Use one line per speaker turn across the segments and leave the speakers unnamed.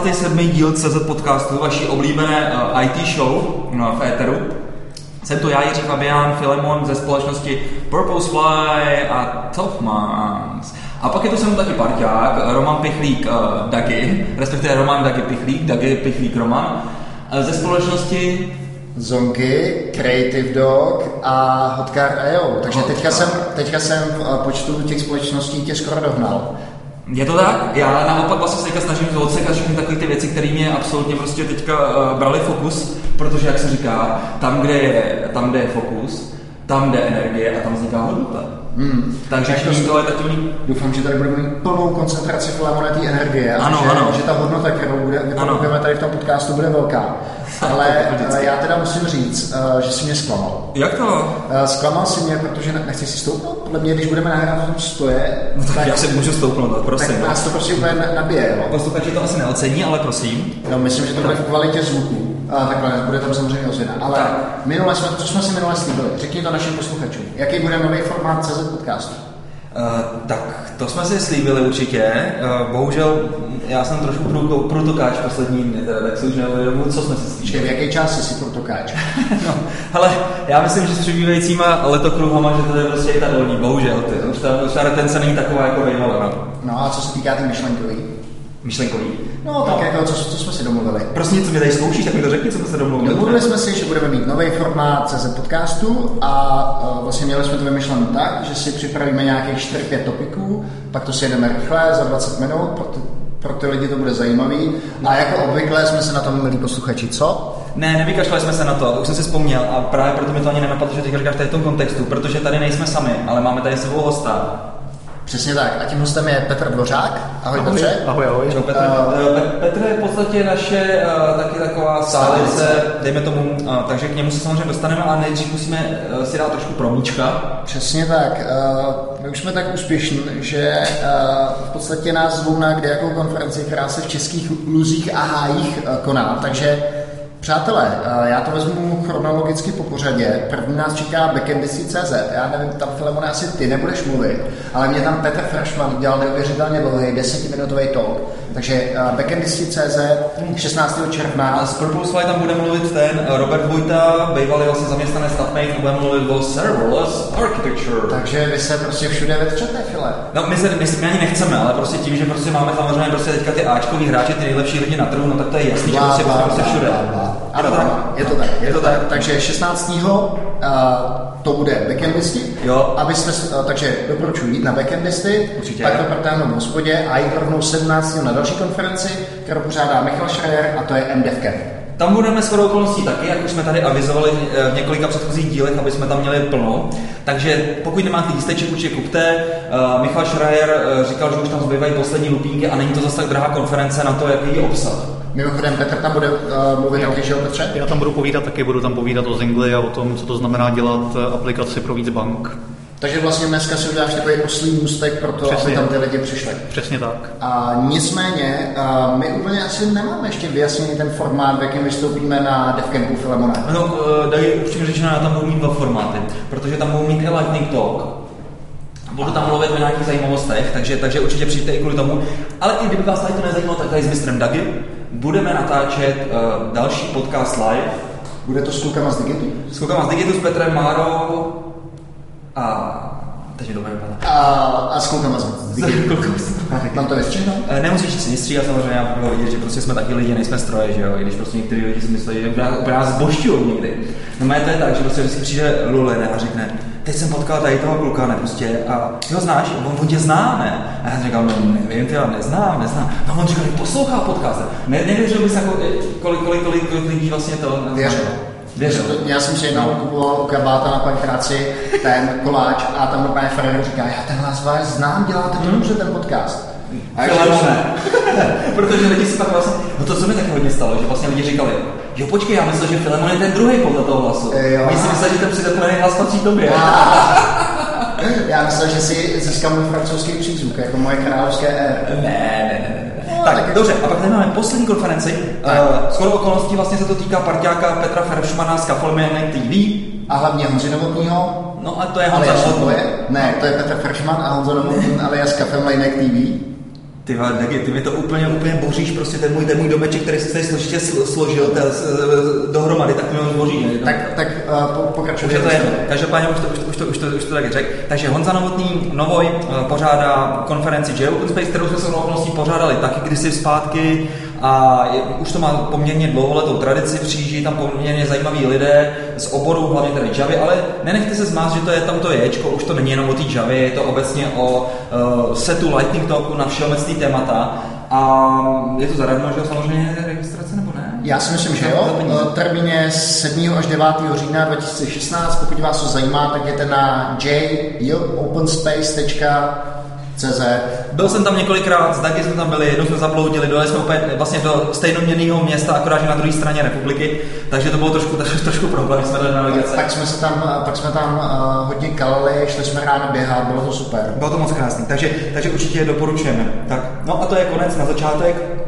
47. díl CZ podcastu, vaší oblíbené uh, IT show no, v éteru. Jsem tu já, Jiří Fabián, Filemon ze společnosti Purpose Fly a Topmans. A pak je tu jsem taky parťák, Roman Pichlík uh, Dagi, respektive Roman Dagi Pichlík, Dagi Pichlík Roman, uh, ze společnosti
Zonky, Creative Dog a Hotcar.io. Takže
Hotcar.
teďka jsem, teďka jsem v eh, počtu těch společností tě skoro dohnal.
Je to tak? Já naopak vlastně se teďka snažím odsekat všechny takové ty věci, které mě absolutně prostě teďka uh, brali fokus, protože jak se říká, tam, kde je, tam, kde je fokus, tam jde energie a tam vzniká hodnota.
Hmm.
Takže
to
čím to je takový...
Doufám, že tady budeme mít plnou koncentraci filamona té energie
Ano,
že,
ano.
že ta hodnota, kterou bude, vyprodukujeme tady v tom podcastu, bude velká. Ale eh, já teda musím říct, eh, že jsi mě zklamal.
Jak to?
Eh, Zklamal si mě, protože ne- nechci si stoupnout. Podle mě, když budeme nahrávat v tom stoje,
Tak já si můžu stoupnout, tak prosím.
tak nás to prostě úplně na- nabije. Jo?
Posluchači to asi neocení, ale prosím.
No, myslím, že to bude v kvalitě zvuku. A takhle, bude tam samozřejmě ozvěna. Ale
Tak.
minule jsme, co jsme si minule slíbili? Řekni to našim posluchačům. Jaký bude nový formát CZ podcastu?
Uh, tak to jsme si slíbili určitě. Uh, bohužel já jsem trošku průtokáč poslední dny, teda, tak si už neuvědomuji, co jsme si slíbili.
V jaké části si protokáč?
No, ale já myslím, že s přibývajícíma letokruhama, že to je prostě i ta dolní, bohužel. Ty. Už, ta, už ta retence není taková jako bývala. No.
No a co se týká té myšlenkový?
Myšlenkový.
No, tak jako, co, co jsme si domluvili?
Prostě co mi tady zkoušíš, tak mi to řekni, co jsme se domluvili.
Domluvili jsme si, že budeme mít nový formát CZ podcastu a uh, vlastně měli jsme to vymyšleno tak, že si připravíme nějakých 4-5 topiků, pak to si jedeme rychle za 20 minut, pro ty, pro ty lidi to bude zajímavý. A jako obvykle jsme se na tom, milí posluchači, co?
Ne, nevykašlali jsme se na to, už jsem si vzpomněl a právě proto mi to ani nenapadlo, že teď říkáš tady v tom kontextu, protože tady nejsme sami, ale máme tady svou hosta.
Přesně tak. A tím hostem je Petr Dvořák. Ahoj,
Ahoj.
Petře.
Ahoj, ahoj.
Čau Petr.
Eh,
Uh, Petr je v podstatě naše uh, taky taková stálice,
Stálice.
dejme tomu, uh, takže k němu se samozřejmě dostaneme, ale nejdřív musíme uh, si dát trošku promíčka.
Přesně tak. Uh, my už jsme tak úspěšní, že uh, v podstatě nás zvou na kdejakou konferenci, která se v českých luzích a hájích uh, koná. Takže Přátelé, uh, já to vezmu chronologicky po pořadě. První nás čeká backendisty.cz. Já nevím, tam Filemone asi ty nebudeš mluvit, ale mě tam Petr Freshman dělal neuvěřitelně dlouhý desetiminútový talk. Takže uh, backendisty.cz 16. června
A z Purpose Fly tam bude mluvit ten uh, Robert Vojta, bývalý vlastně zaměstnanec Statmate, bude mluvit o serverless architecture.
takže vy se prostě všude vetřete, File.
No, my, se, my, my, ani nechceme, ale prostě tím, že prostě máme samozřejmě prostě teďka ty Ačkový hráče, ty nejlepší lidi na trhu, no tak to je jasný, že prostě prostě všude.
blá, blá.
Je to
Ano,
tak?
ano, je to tak, je to tak. Takže 16. Uh, to bude backendisti.
Jo.
Abyste, uh, takže doporučuji jít na backendisty,
Určitě.
pak to protáhnout v hospodě a jít rovnou 17. na další konferenci, kterou pořádá Michal Schreier a to je MDevCamp.
Tam budeme shodou okolností taky, jak už jsme tady avizovali eh, v několika předchozích dílech, aby jsme tam měli plno. Takže pokud nemáte lísteček, určitě kupte. Uh, Michal Schreier uh, říkal, že už tam zbývají poslední lupínky a není to zase tak drahá konference na to, jaký je obsah.
Mimochodem Petr tam bude uh, mluvit taky, že jo Petře?
Já tam budu povídat taky, budu tam povídat o Zingli a o tom, co to znamená dělat eh, aplikaci pro víc bank.
Takže vlastně dneska si uděláš takový oslý můstek pro to, aby
Přesně.
tam ty lidi přišli.
Přesně tak.
A nicméně, uh, my úplně asi nemáme ještě vyjasněný ten formát, v jakém vystoupíme na DevCampu Filemona.
No, dají upřímně řečeno, já tam budu mít dva formáty, protože tam budu mít i lightning talk, budu tam mluvit o nějakých zajímavostech, takže, takže určitě přijďte i kvůli tomu. Ale i kdyby vás tady to nezajímalo, tak tady s mistrem Dagi budeme natáčet uh, další podcast live
Bude to s klukama z Digitu?
s klukama z Digitu, s Petrem Márou a... To bude vypadat.
A, a s klukama Digitu. Mám to vystřihnout?
Eh, Nemusíš si nestříhat, samozřejmě já budu vidět, že prostě jsme taky lidi, nejsme stroje, že jo, i když prostě některý lidi si myslí, že úplně nás zbošťují někdy. No mé to je tak, že prostě vždycky přijde Lulene a řekne, teď jsem potkal tady toho kluka, ne, prostě, a ty ho znáš, on, on tě zná, ne? A já jsem říkal, no nevím, ty ho neznám, neznám. No on říkal, poslouchá podcast. Ne, nevěřil bys, jako, eh, kolik, kolik, kolik, kolik lidí vlastně to
Věřil.
Věřil.
Já jsem si jednou kupoval u kabáta na pankráci ten koláč a tam normálně Ferrer říká, já ten hlas vás znám, děláte to dobře ten podcast. A já
Filemone. Protože lidi si pak vlastně, no to co mi taky hodně stalo, že vlastně lidi říkali, jo počkej, já myslel, že Filemon je ten druhý podle toho hlasu.
Jo.
Oni si mysleli, že ten předeplený hlas patří tobě.
Já myslel, že si získám můj francouzský přízvuk, jako moje královské R.
Ne, ne, ne, ne. ne. Tak,
tak-
dobře, a pak tady máme poslední konferenci. Uh, skoro okolností vlastně se to týká parťáka Petra Feršmana z Kafolmianek TV.
A hlavně Honzi Novotnýho,
No a to je
ale
Honza
já
Novotný.
ne, to je Petr Fršman a Honza Novotný alias Kafe Mlejnek TV.
Ty vole, Dagi, ty mi to úplně, úplně boříš, prostě ten můj, ten můj domeček, který jsi složitě sl- složil ten, dohromady, tak mi ho boří. Ne?
Tak, tak uh, po, pokračuj.
Už je to jedno. Každopádně už to, už, to, už, to, už, to, už to taky řekl. Takže Honza Novotný Novoj uh, pořádá konferenci J Open Space, kterou jsme se okolností pořádali taky kdysi zpátky a je, už to má poměrně dlouholetou tradici, přijíždí tam poměrně zajímaví lidé z oboru, hlavně tady Javy, ale nenechte se zmást, že to je tam to ječko, už to není jenom o té Javě, je to obecně o uh, setu Lightning Talku na všeobecný témata a je to zadarmo, že samozřejmě registrace nebo ne?
Já si myslím, že jo. Termín je 7. až 9. října 2016. Pokud vás to zajímá, tak jděte na jopenspace.cz.
Byl jsem tam několikrát, s Dagy jsme tam byli, jednou jsme zabloudili, dojeli jsme úplně vlastně do stejnoměrného města, akorát že na druhé straně republiky, takže to bylo trošku, trošku, problém, jsme dali navigace.
Tak jsme se tam, pak jsme tam uh, hodně kalili, šli jsme ráno běhat, bylo to super.
Bylo to moc krásný, takže, takže určitě je doporučujeme. Tak, no a to je konec na začátek.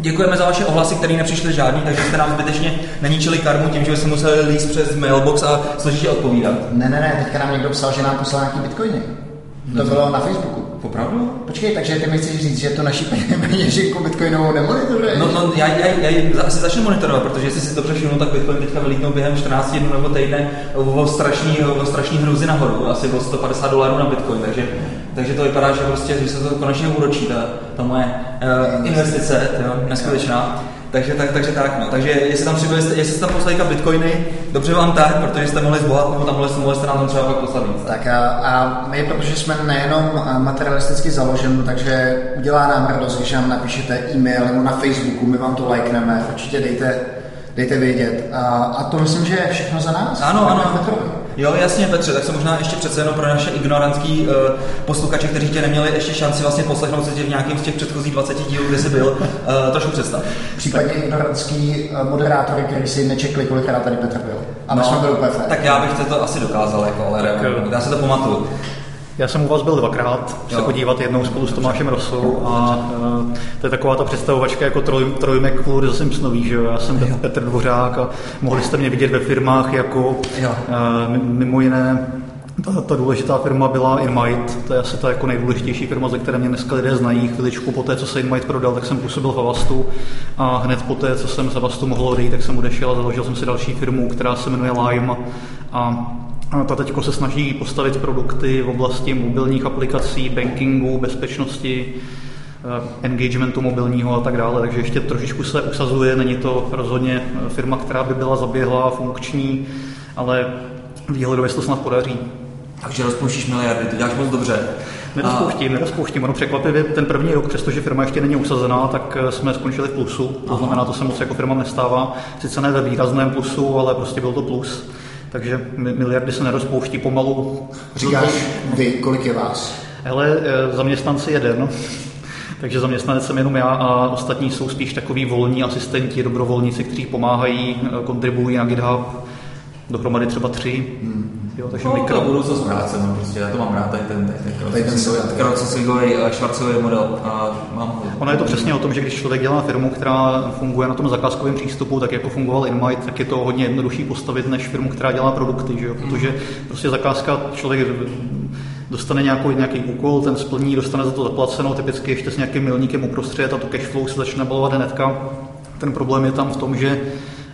Děkujeme za vaše ohlasy, které nepřišly žádný, takže jste nám zbytečně neníčili karmu tím, že jsme museli líst přes mailbox a složitě odpovídat.
Ne, ne, ne, teďka nám někdo psal, že nám poslal nějaký bitcoiny. To bylo na Facebooku.
Opravdu?
Počkej, takže ty mi chceš říct, že to naší peněženku bitcoinovou nemonitoruje?
No, no já, já, já, asi začnu monitorovat, protože jestli si dobře všimnu, tak Bitcoin teďka vylítnou během 14 dnů nebo týdne o strašný, o strašný hruzi nahoru, asi o 150 dolarů na Bitcoin, takže, takže to vypadá, že prostě, že se to konečně uročí, ta, ta moje uh, investice, jo, neskutečná. Takže tak, takže tak, no. Takže jestli tam přibyli, jestli jste tam poslali bitcoiny, dobře vám tak, protože jste mohli zbohat, nebo tam mohli, mohli jste nám tam třeba pak poslat víc.
Tak a, a, my, protože jsme nejenom materialisticky založen, takže udělá nám radost, když nám napíšete e-mail nebo na Facebooku, my vám to lajkneme, určitě dejte, dejte vědět. A, a to myslím, že je všechno za nás.
Ano, ano. Petrovi. Jo, jasně, Petře, tak se možná ještě přece jenom pro naše ignorantský uh, posluchače, kteří tě neměli ještě šanci vlastně poslechnout se tě v nějakém z těch předchozích 20 dílů, kde jsi byl, uh, trošku představ.
Případně tak. ignorantský moderátory, který si nečekli, kolikrát tady Petr byl. A my no, jsme byli úplně
Tak já bych to asi dokázal, jako, ale tak, já se to pamatuju.
Já jsem u vás byl dvakrát jo. se podívat jednou spolu s Tomášem Rosou a uh, to je taková ta představovačka jako troj, trojmek kvůli za Simpsonový, že jo? Já jsem jo. Petr Dvořák a mohli jste mě vidět ve firmách jako jo. Uh, mimo jiné ta, ta důležitá firma byla InMight, to je asi ta jako nejdůležitější firma, ze které mě dneska lidé znají. Chviličku po té, co se InMight prodal, tak jsem působil v Avastu a hned po té, co jsem z Avastu mohl odejít, tak jsem odešel a založil jsem si další firmu, která se jmenuje Lime a ta teď se snaží postavit produkty v oblasti mobilních aplikací, bankingu, bezpečnosti, eh, engagementu mobilního a tak dále, takže ještě trošičku se usazuje, není to rozhodně firma, která by byla zaběhlá, funkční, ale výhledově se to snad podaří.
Takže rozpouštíš miliardy, to děláš moc dobře.
Nerozpouštím, nerozpouštím. Ono překvapivě ten první rok, přestože firma ještě není usazená, tak eh, jsme skončili v plusu. To znamená, to se moc jako firma nestává. Sice ne ve výrazném plusu, ale prostě byl to plus. Takže miliardy se nerozpouští pomalu.
Říkáš vy, kolik je vás?
Hele, eh, zaměstnanci jeden, takže zaměstnanec jsem jenom já a ostatní jsou spíš takový volní asistenti, dobrovolníci, kteří pomáhají, eh, kontribuují na GitHub, dohromady třeba tři. Hmm.
Jo, takže no, mikro... to budoucnost práce, no, prostě já to mám rád, tady ten, tady ten, ten crowdsourcingový švarcový model. A mám
ono je to přesně o tom, že když člověk dělá firmu, která funguje na tom zakázkovém přístupu, tak jako fungoval InMight, tak je to hodně jednodušší postavit než firmu, která dělá produkty, že jo? protože prostě zakázka člověk dostane nějakou, nějaký úkol, ten splní, dostane za to zaplaceno, typicky ještě s nějakým milníkem uprostřed a to cash flow se začne balovat hnedka. Ten problém je tam v tom, že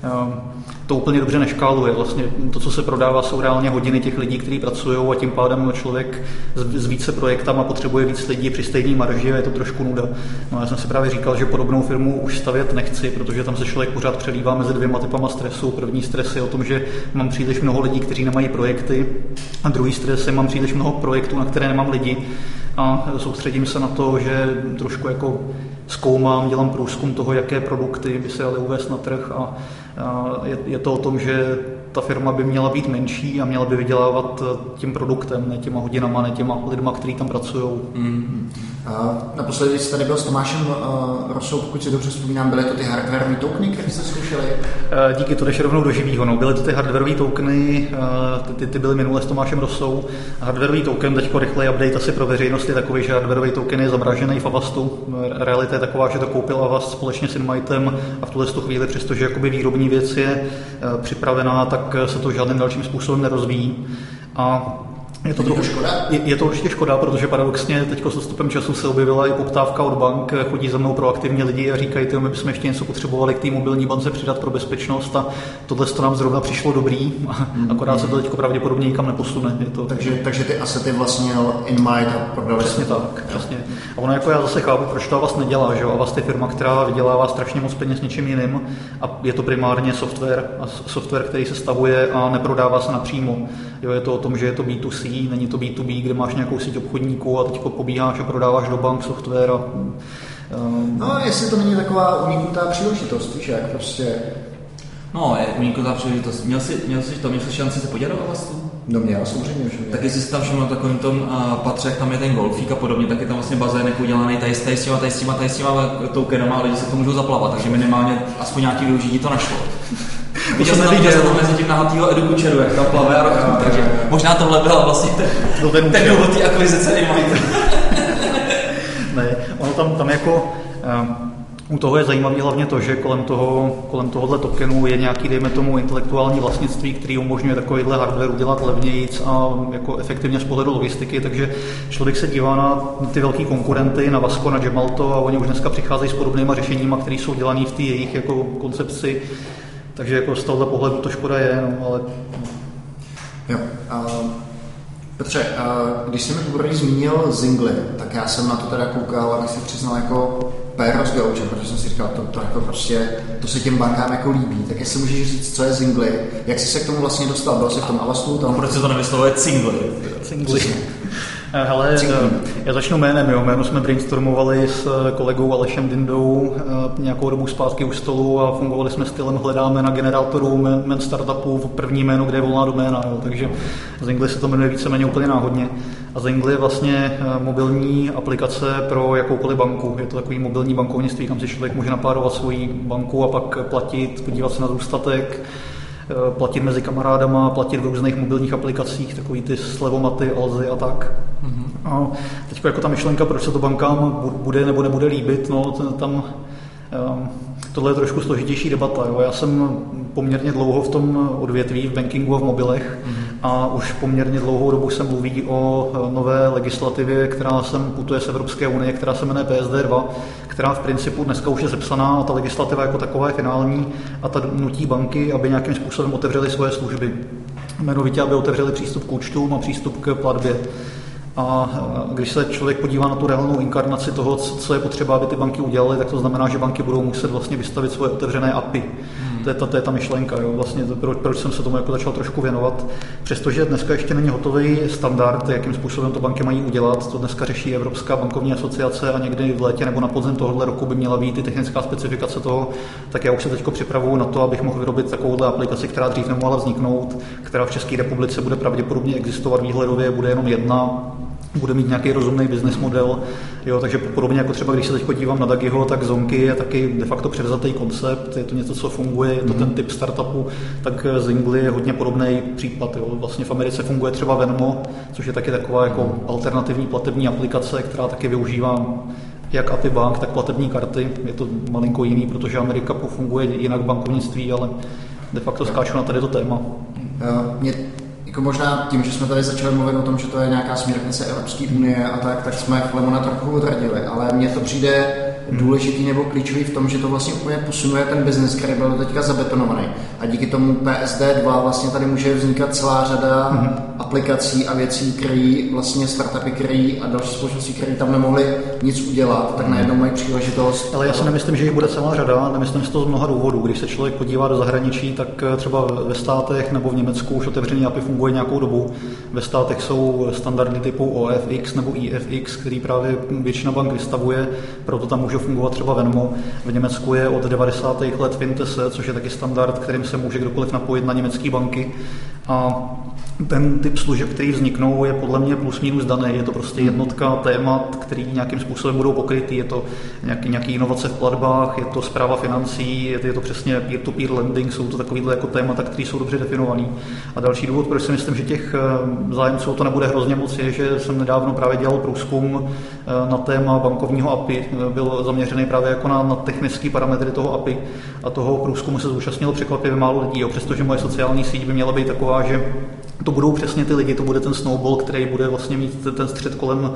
Ehm, to úplně dobře neškáluje. Vlastně to, co se prodává, jsou reálně hodiny těch lidí, kteří pracují a tím pádem člověk s více projektama potřebuje víc lidí při stejné marži a je to trošku nuda. No, já jsem si právě říkal, že podobnou firmu už stavět nechci, protože tam se člověk pořád přelívá mezi dvěma typama stresu. První stres je o tom, že mám příliš mnoho lidí, kteří nemají projekty a druhý stres je, mám příliš mnoho projektů, na které nemám lidi a soustředím se na to, že trošku jako zkoumám, dělám průzkum toho, jaké produkty by se daly uvést na trh a je, to o tom, že ta firma by měla být menší a měla by vydělávat eh, tím produktem, ne těma hodinama, ne těma lidma, kteří tam pracují. Mm.
naposledy jsi tady byl s Tomášem uh, Rosou, pokud si dobře vzpomínám, byly to ty hardwareové tokeny, které jste zkoušeli?
Uh, díky, to jdeš rovnou do živýho. No. Byly to ty hardwareové tokeny, uh, ty, ty, byly minule s Tomášem Rosou. Hardwareový token, teď rychle update asi pro veřejnost je takový, že hardwareový token je zobražený v Avastu. Realita je taková, že to koupil Avast společně s Inmightem a v tuhle chvíli, přestože jakoby výrobní věc je připravená, tak se to žádným dalším způsobem nerozvíjí. A Je to, trochu,
škoda?
je, je to určitě škoda, protože paradoxně teď s odstupem času se objevila i poptávka od bank, chodí za mnou proaktivně lidi a říkají, že my bychom ještě něco potřebovali k té mobilní bance přidat pro bezpečnost a tohle to nám zrovna přišlo dobrý, akorát se to teď pravděpodobně nikam neposune. Je to,
Takže, takže ty asety vlastně měl InMind a prodali
Přesně tak, přesně. A ono jako já zase chápu, proč to Avast nedělá, že jo? Avast je firma, která vydělává strašně moc peněz něčím jiným a je to primárně software, a software, který se stavuje a neprodává se napřímo. Jo, je to o tom, že je to B2C, není to B2B, kde máš nějakou síť obchodníků a teď pobíháš a prodáváš do bank software a um,
No, jestli to není taková uniknutá příležitost, víš, jak prostě...
No, je unikátá příležitost. Měl jsi, měl jsi to, měl jsi šanci se podívat do Avastu?
No měl, samozřejmě, že měl.
Tak jestli jsi tam všiml na takovém tom uh, patře, jak tam je ten golfík a podobně, tak je tam vlastně bazének udělaný tady, s- tady s těma, tady s těma, tady s těma tokenama a lidi se to můžou zaplavat, takže minimálně aspoň nějaký využití to našlo. Viděl jsem, viděl jsem mezi tím nahatýho Edu Kučeru, jak tam plave a rochní, takže možná tohle byla vlastně ten,
ten
důvod té akvizice Ignite.
Ne, ono tam, tam jako um, u toho je zajímavé hlavně to, že kolem, toho, kolem tohohle tokenu je nějaký, dejme tomu, intelektuální vlastnictví, který umožňuje takovýhle hardware udělat levnějíc a jako efektivně z pohledu logistiky, takže člověk se dívá na ty velký konkurenty, na Vasco, na Gemalto a oni už dneska přicházejí s podobnýma řešeníma, které jsou dělané v té jejich jako koncepci, takže jako z tohohle pohledu to škoda je, no, ale
Jo. A Petře, a když jsi mi poprvé zmínil Zingly, tak já jsem na to teda koukal, abych si přiznal jako péro z gauče, protože jsem si říkal, to, to, jako prostě, to se těm bankám jako líbí. Tak jestli můžeš říct, co je Zingly, jak jsi se k tomu vlastně dostal, byl jsi v tom Avastu, tam
Proč se to nevyslovuje Cingly?
Cingli. Hele, eh, já začnu jménem, jo. Jméno jsme brainstormovali s eh, kolegou Alešem Dindou eh, nějakou dobu zpátky u stolu a fungovali jsme stylem hledáme na generátoru men, men startupů v první jméno, kde je volná doména, jo. takže Zingli se to jmenuje víceméně úplně náhodně. A Zingli je vlastně eh, mobilní aplikace pro jakoukoliv banku. Je to takový mobilní bankovnictví, kam si člověk může napárovat svoji banku a pak platit, podívat se na zůstatek, eh, platit mezi kamarádama, platit v různých mobilních aplikacích, takový ty slevomaty, alzy a tak. A teď jako ta myšlenka, proč se to bankám bu- bude nebo nebude líbit, no tam ehm, tohle je trošku složitější debata. Jo. Já jsem poměrně dlouho v tom odvětví, v bankingu a v mobilech a už poměrně dlouhou dobu se mluví o eh, nové legislativě, která sem putuje z Evropské unie, která se jmenuje PSD2, která v principu dneska už je sepsaná a ta legislativa jako taková je finální a ta nutí banky, aby nějakým způsobem otevřely svoje služby. Jmenovitě, aby otevřeli přístup k účtům a přístup k platbě. A eh, když se člověk podívá na tu reálnou inkarnaci toho, co je potřeba, aby ty banky udělaly, tak to znamená, že banky budou muset vlastně vystavit svoje otevřené API. To, je ta, to je ta myšlenka, jo. Vlastně to, proč, proč jsem se tomu jako začal trošku věnovat. Přestože dneska ještě není hotový standard, jakým způsobem to banky mají udělat, to dneska řeší Evropská bankovní asociace a někdy v létě nebo na podzim tohohle roku by měla být i technická specifikace toho, tak já už se teď připravuju na to, abych mohl vyrobit takovouhle aplikaci, která dřív nemohla vzniknout, která v České republice bude pravděpodobně existovat výhledově, bude jenom jedna, bude mít nějaký rozumný business model. Jo, takže podobně jako třeba, když se teď podívám na Dagiho, tak Zonky je taky de facto převzatý koncept, je to něco, co funguje, je to ten typ startupu, tak Zingli je hodně podobný případ. Jo. Vlastně v Americe funguje třeba Venmo, což je taky taková jako alternativní platební aplikace, která taky využívá jak API bank, tak platební karty. Je to malinko jiný, protože Amerika funguje jinak v bankovnictví, ale de facto skáču na tady to téma.
Eh, Mě jako možná tím, že jsme tady začali mluvit o tom, že to je nějaká směrnice Evropské unie a tak, tak jsme Flemona trochu odradili, ale mně to přijde důležitý nebo klíčový v tom, že to vlastně úplně posunuje ten biznis, který byl teďka zabetonovaný. A díky tomu PSD2 vlastně tady může vznikat celá řada aplikací a věcí, které vlastně startupy, který a další společnosti, které tam nemohly nic udělat, tak najednou mají příležitost.
Ale já si nemyslím, že jich bude celá řada, nemyslím si to z mnoha důvodů. Když se člověk podívá do zahraničí, tak eh, třeba ve státech nebo v Německu už otevřený API funguje nějakou dobu. Ve státech jsou standardy typu OFX nebo IFX, který právě většina bank vystavuje, proto tam může fungovat třeba Venmo. V Německu je od 90. let Fintese, což je taky standard, kterým se může kdokoliv napojit na německé banky. A ten typ služeb, který vzniknou, je podle mě plus minus daný. Je to prostě jednotka témat, který nějakým způsobem budou pokrytý. Je to nějaký, nějaký inovace v platbách, je to zpráva financí, je to, je to přesně peer-to-peer lending, jsou to takovýhle jako témata, které jsou dobře definované. A další důvod, proč si myslím, že těch eh, zájemců to nebude hrozně moc, je, že jsem nedávno právě dělal průzkum eh, na téma bankovního API. Eh, Byl zaměřený právě jako na, na technické parametry toho API a toho průzkumu se zúčastnilo překvapivě málo lidí, jo, přestože moje sociální síť by měla být taková, že to budou přesně ty lidi, to bude ten snowball, který bude vlastně mít ten střed kolem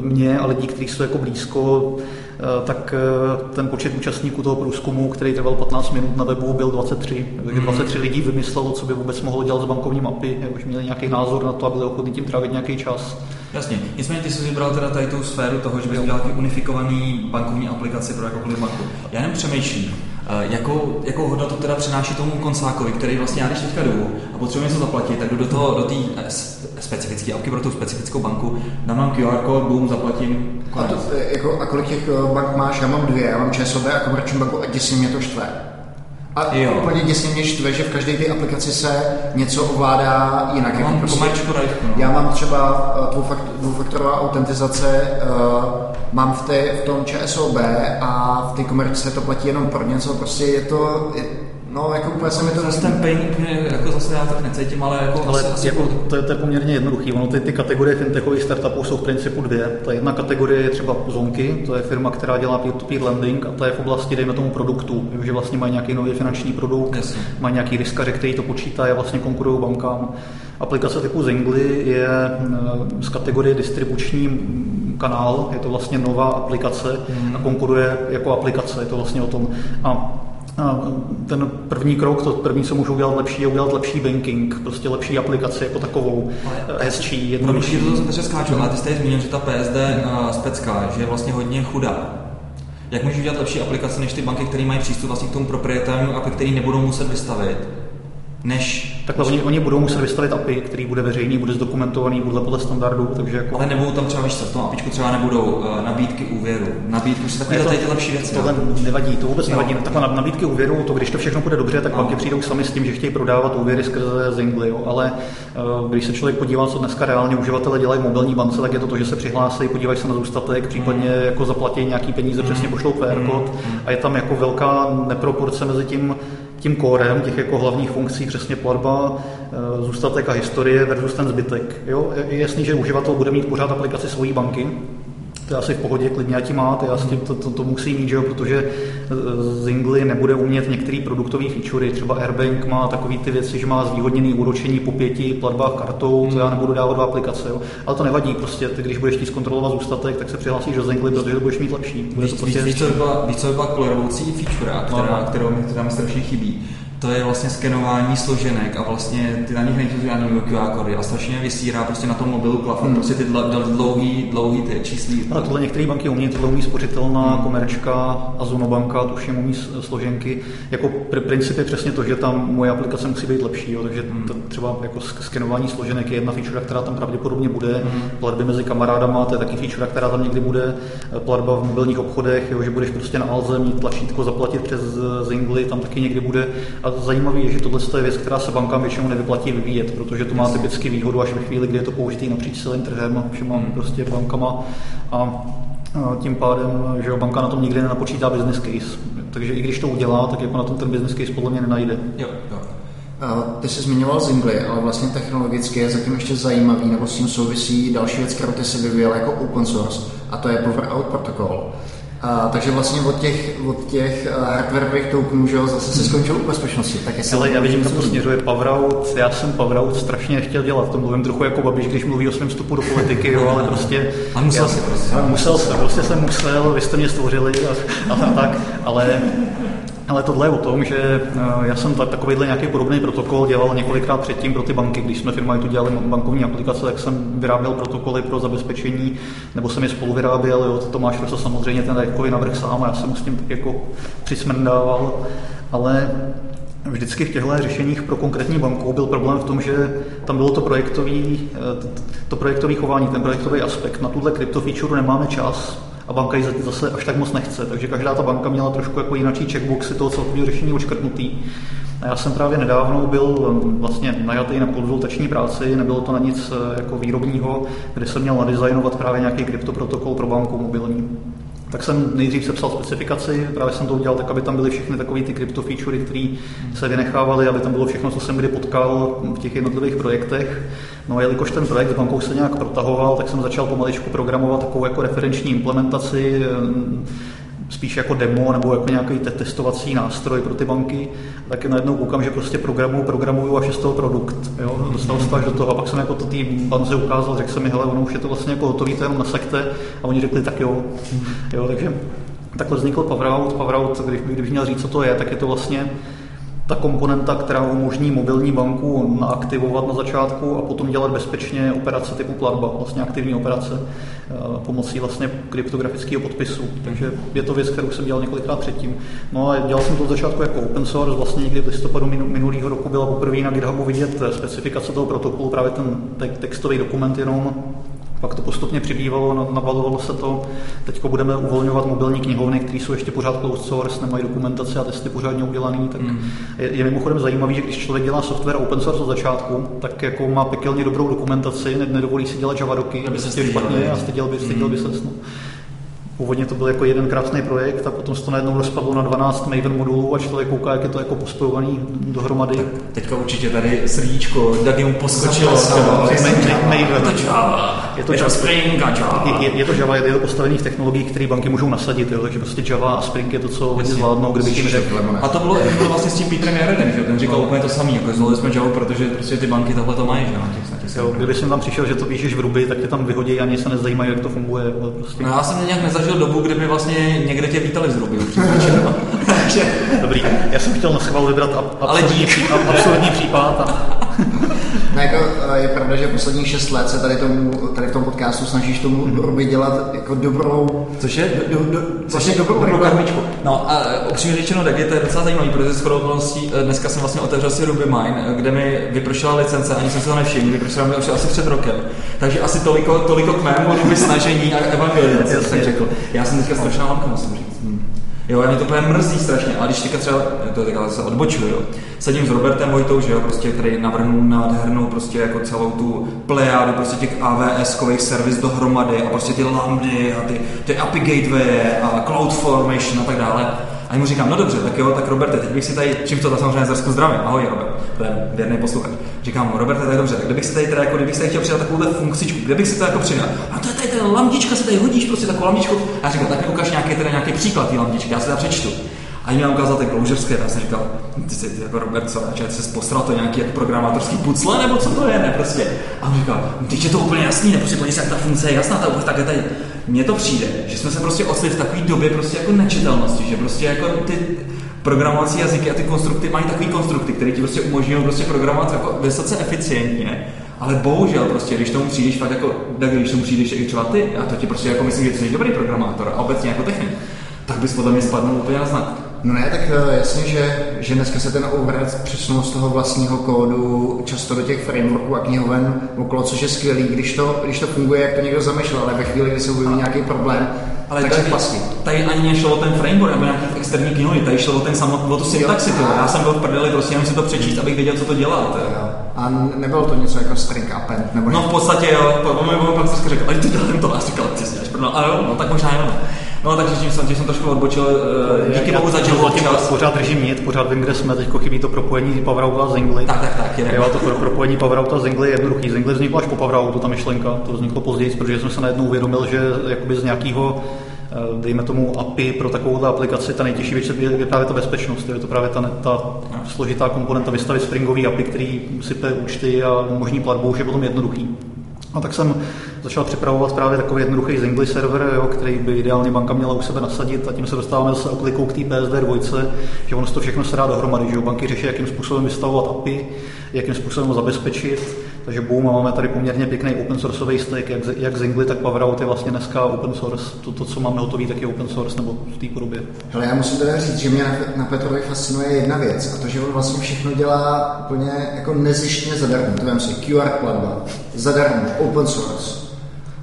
mě a lidí, kteří jsou jako blízko, eh, tak eh, ten počet účastníků toho průzkumu, který trval 15 minut na webu, byl 23. Takže 23 lidí vymyslelo, co by vůbec mohlo dělat z bankovní mapy, už měli nějaký názor na to a byli ochotní tím trávit nějaký čas.
Jasně, nicméně ty jsi vybral teda tady tu sféru toho, že bys udělal unifikovaný bankovní aplikaci pro jakoukoliv banku. Já jenom přemýšlím, jakou, jakou hodnotu teda přináší tomu konsákovi, který vlastně já když teďka jdu a potřebuji něco zaplatit, tak jdu do toho, do té eh, specifické apky pro tu specifickou banku, dám nám QR kód, boom, zaplatím,
A, to, jako, a kolik těch eh, bank máš? Já mám dvě, já mám ČSOB a Komerční banku a děsně mě to štve. A jo. úplně děsně mě štve, že v každé té aplikaci se něco ovládá jinak.
Já mám
prostě,
komerčku no.
Já mám třeba dvoufaktorová autentizace, uh, mám v, té, v tom ČSOB a v té komerce to platí jenom pro něco, prostě je to, je, No, jako úplně se mi to...
Zase ten pain jako zase já tak necítím, ale jako...
Ale asi, jako, to, je, to, je, poměrně jednoduchý. Ono ty, ty kategorie fintechových startupů jsou v principu dvě. Ta jedna kategorie je třeba Zonky, to je firma, která dělá peer-to-peer lending a to je v oblasti, dejme tomu, produktů. že vlastně mají nějaký nový finanční produkt, yes. mají nějaký riskaře, který to počítá a vlastně konkurují bankám. Aplikace typu Zingli je mm, z kategorie distribuční kanál, je to vlastně nová aplikace mm. a konkuruje jako aplikace, je to vlastně o tom. A ten první krok, to první, co můžu udělat lepší, je udělat lepší banking, prostě lepší aplikaci jako takovou, ale, hezčí, jednodušší.
to zase skáču, ale ty jste zmínil, že ta PSD uh, specka, že je vlastně hodně chudá. Jak můžeš udělat lepší aplikace než ty banky, které mají přístup vlastně k tomu proprietárnímu API, který nebudou muset vystavit? Než...
Takhle oni, oni budou muset vystavit API, který bude veřejný, bude zdokumentovaný, bude podle standardů, takže jako...
Ale nebudou tam třeba, víš v tom APIčku třeba nebudou uh, nabídky úvěru, nabídky, se takové to, ty lepší věci.
Tohle jo? nevadí, to vůbec jo. nevadí. Takhle nabídky úvěru, to když to všechno bude dobře, tak no. banky přijdou sami s tím, že chtějí prodávat úvěry skrze Zingli, jo? ale uh, když se člověk podívá, co dneska reálně uživatelé dělají v mobilní bance, tak je to to, že se přihlásí, podívají se na zůstatek, případně mm. jako zaplatí nějaký peníze, mm. přesně pošlou QR kód mm. a je tam jako velká neproporce mezi tím, tím kórem těch jako hlavních funkcí přesně platba, eh, zůstatek a historie versus ten zbytek. Jo? Je jasný, že uživatel bude mít pořád aplikaci svojí banky, to je asi v pohodě, klidně ať máte, já s tím to, to, to musí mít, že jo, protože eh, Zingli nebude umět některé produktové featurey, třeba Airbank má takové ty věci, že má zvýhodněný úročení po pěti platbách kartou, to já nebudu dávat do aplikace, jo. ale to nevadí, prostě ty, když budeš chtít zkontrolovat zůstatek, tak se přihlásíš do Zingli, protože to budeš mít lepší.
Bude víš, to prostě víš, víš, co by byla, víš, co by byla feature, která, no. kterou, která mi strašně chybí to je vlastně skenování složenek a vlastně ty na nich nejsou žádný QR kódy a strašně vysírá prostě na tom mobilu klafu hmm. prostě ty dlouhý, dlouhý ty číslí.
Ale tohle některé banky umí, tohle umí spořitelná hmm. komerčka a Zunobanka, tuším umí složenky. Jako pr- princip je přesně to, že tam moje aplikace musí být lepší, jo, takže hmm. to, třeba jako skenování složenek je jedna feature, která tam pravděpodobně bude, hmm. platby mezi kamarádama, to je taky feature, která tam někdy bude, platba v mobilních obchodech, jo, že budeš prostě na Alze mít tlačítko zaplatit přes Zingli, tam taky někdy bude. A a zajímavé je, že tohle je věc, která se bankám většinou nevyplatí vyvíjet, protože to má typicky výhodu až ve chvíli, kdy je to použitý napříč celým trhem a všema hmm. prostě bankama. A tím pádem, že banka na tom nikdy nenapočítá business case. Takže i když to udělá, tak jako na tom ten business case podle mě nenajde.
Jo, jo.
Ty jsi zmiňoval Zingli, ale vlastně technologicky je zatím ještě zajímavý, nebo s tím souvisí další věc, kterou ty si vyvíjel jako open source, a to je Power Out Protocol. A, takže vlastně od těch, od těch uh, hardwareových tokenů, že jo, zase se skončil u bezpečnosti. Tak
jestli Ale já vidím, kam to směřuje Powerout. Já jsem Powerout strašně nechtěl dělat. To mluvím trochu jako babiš, když mluví o svém vstupu do politiky, jo, ale prostě...
A musel si prostě.
Musel jsem, prostě jsem musel, vy jste mě stvořili a, a tak, ale ale tohle je o tom, že eh, já jsem takovýhle nějaký podobný protokol dělal několikrát předtím pro ty banky. Když jsme firma tu dělali bankovní aplikace, tak jsem vyráběl protokoly pro zabezpečení, nebo jsem je spolu vyráběl. Jo, Tomáš Rosa samozřejmě ten dajkový navrh sám a já jsem s tím tak jako přismrdával. Ale vždycky v těchto řešeních pro konkrétní banku byl problém v tom, že tam bylo to projektový, eh, to projektový chování, ten projektový aspekt. Na tuhle krypto feature nemáme čas, a banka ji zase až tak moc nechce. Takže každá ta banka měla trošku jako jináčí checkboxy toho celkového řešení očkrtnutý. A já jsem právě nedávno byl um, vlastně najatý na konzultační práci, nebylo to na nic eh, jako výrobního, kde jsem měl nadizajnovat právě nějaký kryptoprotokol pro banku mobilní. Tak jsem nejdřív sepsal specifikaci, právě jsem to udělal tak, aby tam byly všechny takové ty krypto featurey, které se vynechávaly, aby tam bylo všechno, co jsem kdy potkal v těch jednotlivých projektech. No a jelikož ten projekt s bankou se nějak protahoval, tak jsem začal pomaličku programovat takovou jako referenční implementaci spíš jako demo nebo jako nějaký testovací nástroj pro ty banky, tak najednou koukám, že prostě programu, programuju až z toho produkt. Jo? Dostal se až do toho a pak jsem jako to té bance ukázal, řekl jsem mi, hele, ono už je to vlastně jako hotový, to jenom nasekte a oni řekli, tak jo. jo takže takhle vznikl PowerOut. PowerOut, když, kdybych měl říct, co to je, tak je to vlastně ta komponenta, která umožní mobilní banku naaktivovat na začátku a potom dělat bezpečně operace typu platba, vlastně aktivní operace eh, pomocí vlastně kryptografického podpisu. Takže je to věc, kterou jsem dělal několikrát předtím. No a dělal jsem to od začátku jako open source, vlastně někdy v listopadu minulého roku byla poprvé na GitHubu vidět specifikace toho protokolu, právě ten textový dokument jenom pak to postupně přibývalo, nabalovalo se to. Teď budeme uvolňovat mobilní knihovny, které jsou ještě pořád closed source, nemají dokumentace a testy pořádně udělaný. Tak mm. je, je, mimochodem zajímavý, že když člověk dělá software open source od začátku, tak jako má pekelně dobrou dokumentaci, nedovolí si dělat Java doky, aby se špatně a styděl by, styděl by se. No. Původně to byl jako jeden krásný projekt a potom se to najednou rozpadlo na 12 Maven modulů a člověk kouká, jak je to jako pospojovaný dohromady. Tak
teďka určitě tady srdíčko, mu poskočilo.
Maven. Je to Java, Spring a Java. Je, je, to Java, je to postavený v technologiích, které banky můžou nasadit, jo, takže prostě Java a Spring je to, co oni zvládnou, kdyby tím řekl.
A to bylo, to bylo vlastně s tím Petrem Jaredem, že ten říkal no. úplně to samý, jako zvolili jsme Java, protože prostě ty banky tohle to mají, že na těch
jo, Kdyby jsem tam přišel, že to píšeš v Ruby, tak tě tam vyhodí, ani se nezajímají, jak to funguje. Prostě.
No, já jsem nějak nezažil dobu, kdy mi vlastně někde tě vítali z Ruby.
Dobrý, já jsem chtěl na schvál vybrat absurdní, případ, absurdní případ. A...
No, jako, eh, je pravda, že posledních šest let se tady, tomu, tady v tom podcastu snažíš tomu mm-hmm. Dělat jako dobrou...
Což je, do, do, což je dobrou, dobrou karmičku. No a eh, upřímně řečeno, tak je to docela zajímavý, protože s okolností eh, dneska jsem vlastně otevřel si Ruby Mine, kde mi vypršela licence, ani jsem se to nevšiml, vypršela mi už asi před rokem. Takže asi toliko, toliko k mému snažení a evangelizaci, jsem řekl. Já jsem dneska strašná lamka, musím říct. Jo, mě to úplně mrzí strašně, ale když teďka třeba, to je takhle se odbočuju, jo, sedím s Robertem Vojtou, že jo, prostě, který navrhnul nádhernou prostě jako celou tu plejádu prostě těch AWS-kových servis dohromady a prostě ty lambdy a ty, ty API gateway a cloud formation a tak dále. A mu říkám, no dobře, tak jo, tak Roberte, teď bych si tady, čím to samozřejmě Zersku zdravím, ahoj Robert, to je věrný posluchač. Říkám, Roberte, je dobře, tak kdybych si tady teda, jako, kdybych si tady chtěl přidat takovou funkcičku, kde bych si to jako přidal? A to je tady ta lamdička, si tady hodíš, prostě takovou lamdičku. A říkám, tak mi ukáž nějaký, teda nějaký příklad té lamdičky, já si to přečtu. A jim ukázal ten closure já jsem říkal, ty jsi ty jako Robert, že jsi postral to nějaký jako programátorský pucle, nebo co to je, ne, prostě. A on říkal, no, teď je to úplně jasný, ne, prostě podívej se, jak ta funkce je jasná, ta úplně takhle tady. Mně to přijde, že jsme se prostě osli v takové době prostě jako nečitelnosti, že prostě jako ty programovací jazyky a ty konstrukty mají takový konstrukty, které ti prostě umožňují prostě programovat jako vysoce eficientně, ale bohužel prostě, když tomu přijdeš fakt jako, tak když tomu přijdeš i třeba ty, a to ti prostě jako myslím, že jsi dobrý programátor a obecně jako technik, tak bys podle mě spadnul úplně na znak.
No ne, tak eh, jasně, že, že dneska se ten overhead přesunul z toho vlastního kódu často do těch frameworků a knihoven okolo, což je skvělý, když to, když to funguje, jak to někdo zamýšlel, ale ve chvíli, kdy se objeví nějaký problém, ale tak tady, se.
Tady ani nešlo o ten framework nebo nějaký externí knihovny, tady šlo o ten samotný, o tu syntaxi, já jsem byl v prdeli, prostě jenom si to přečíst, abych věděl, co to dělá.
A nebylo to něco jako string append? Nebo
no v podstatě jo, po, po, po, pak řekl, ale ty dělám to, a říkal, ty si no, a jo, no tak možná jo. No, takže tím jsem, tím jsem trošku odbočil. Uh, díky bohu za Java
občas. Pořád držím nit, pořád vím, kde jsme, teď chybí to propojení PowerOutu a Zingli.
Tak, tak, tak.
Je jo, to pro, propojení PowerOutu a Zingli je jednoduchý. Zingli vzniklo až po PowerOutu, ta myšlenka. To vzniklo později, protože jsem se najednou uvědomil, že jakoby z nějakého eh, dejme tomu API pro takovou aplikaci, ta nejtěžší věc je právě ta bezpečnost, je to právě ta, ta složitá komponenta vystavit stringový API, který sype účty a možný platbu už je potom jednoduchý. A tak jsem začal připravovat právě takový jednoduchý Zingli server, jo, který by ideálně banka měla u sebe nasadit a tím se dostáváme zase oklikou k té PSD dvojce, že ono se to všechno se dá dohromady, že banky řeší, jakým způsobem vystavovat API, jakým způsobem ho zabezpečit, takže boom, máme tady poměrně pěkný open sourceový stack, jak, jak Zingli, tak PowerOut je vlastně dneska open source. To, to co máme hotový, tak je open source nebo v té podobě.
Hele, já musím teda říct, že mě na, na Petrovi fascinuje jedna věc, a to, že on vlastně všechno dělá úplně jako nezištně zadarmo. To si QR platba, zadarmo, open source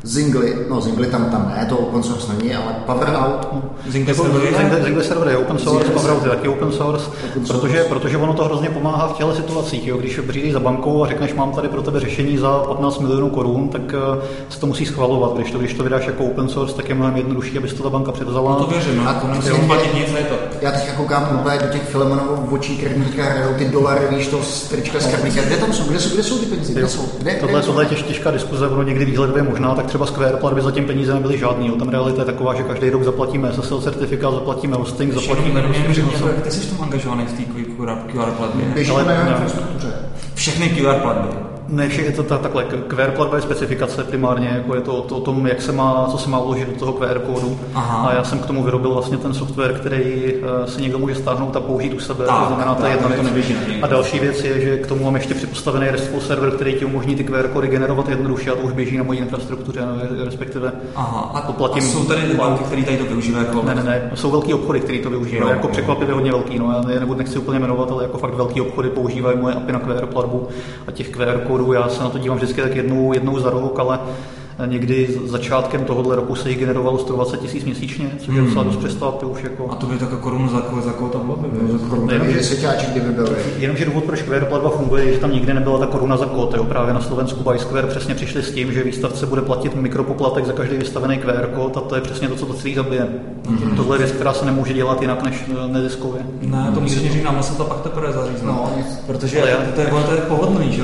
Zingli, no Zingli tam, tam ne, to open source není, ale PowerOut.
Zingli, Zingli, Zingli server je open source, PowerOut je taky open source, open source. Protože, protože ono to hrozně pomáhá v těchto situacích. Jo? Když přijdeš za bankou a řekneš, mám tady pro tebe řešení za 15 milionů korun, tak uh, se to musí schvalovat. Když to, když to vydáš jako open source, tak je mnohem jednodušší, abys to ta banka převzala.
No to věřím, no. to nemusím platit nic, je to.
Já teď koukám úplně do těch Filemonových očí, které mi hrajou ty dolary, víš, to strička z Kde tam jsou? Kde jsou, kde jsou ty peníze? Kde jsou? Kde,
tohle, tohle je těžká diskuze, ono někdy výhledově možná, tak třeba z QR platby zatím peníze nebyly žádný. Jo. Tam realita je taková, že každý rok zaplatíme SSL certifikát, zaplatíme hosting, zaplatíme
Všechny, jako, ty jsi v tom angažovaný v té QR platbě.
Běžíme na infrastruktuře.
Všechny QR platby.
Ne, je to ta, takhle, QR platba je specifikace primárně, jako je to o, tom, jak se má, co se má vložit do toho QR kódu. Aha. A já jsem k tomu vyrobil vlastně ten software, který uh, si někdo může stáhnout a použít u sebe. Tak, to znamená, ta jedna to neběží. A další věc je, že k tomu mám ještě připostavený RESTful server, který ti umožní ty QR kódy generovat jednoduše a to už běží na mojí infrastruktuře, no, respektive
Aha. A, to platím. A jsou tady banky, které tady to využívají? Jako...
Ne, ne, ne, jsou velký obchody, které to využívají. jako překvapivě hodně velký. No, já je nebudu, nechci úplně jmenovat, ale jako fakt velký obchody používají moje API na QR platbu a těch QR kódů já se na to dívám vždycky tak jednou, jednou za rok, ale Někdy začátkem tohohle roku se jich generovalo 120 tisíc měsíčně, což je docela dost přestávky už jako.
A to by taková korunu za, za koho tam bylo?
Jenom, že seťáček kdyby byl.
Jenomže důvod, proč QR platba funguje, je, že tam nikdy nebyla ta koruna za kód. Jo. Právě na Slovensku by Square přesně přišli s tím, že výstavce bude platit mikropoplatek za každý vystavený QR kód a to je přesně to, co to celý zabije. Mm-hmm. Tohle je věc, která se nemůže dělat jinak než eh, neziskově.
Ne, to musíš říct, nám se to pak teprve zaříznout. No, protože já, to, je, to je pohodlný, že?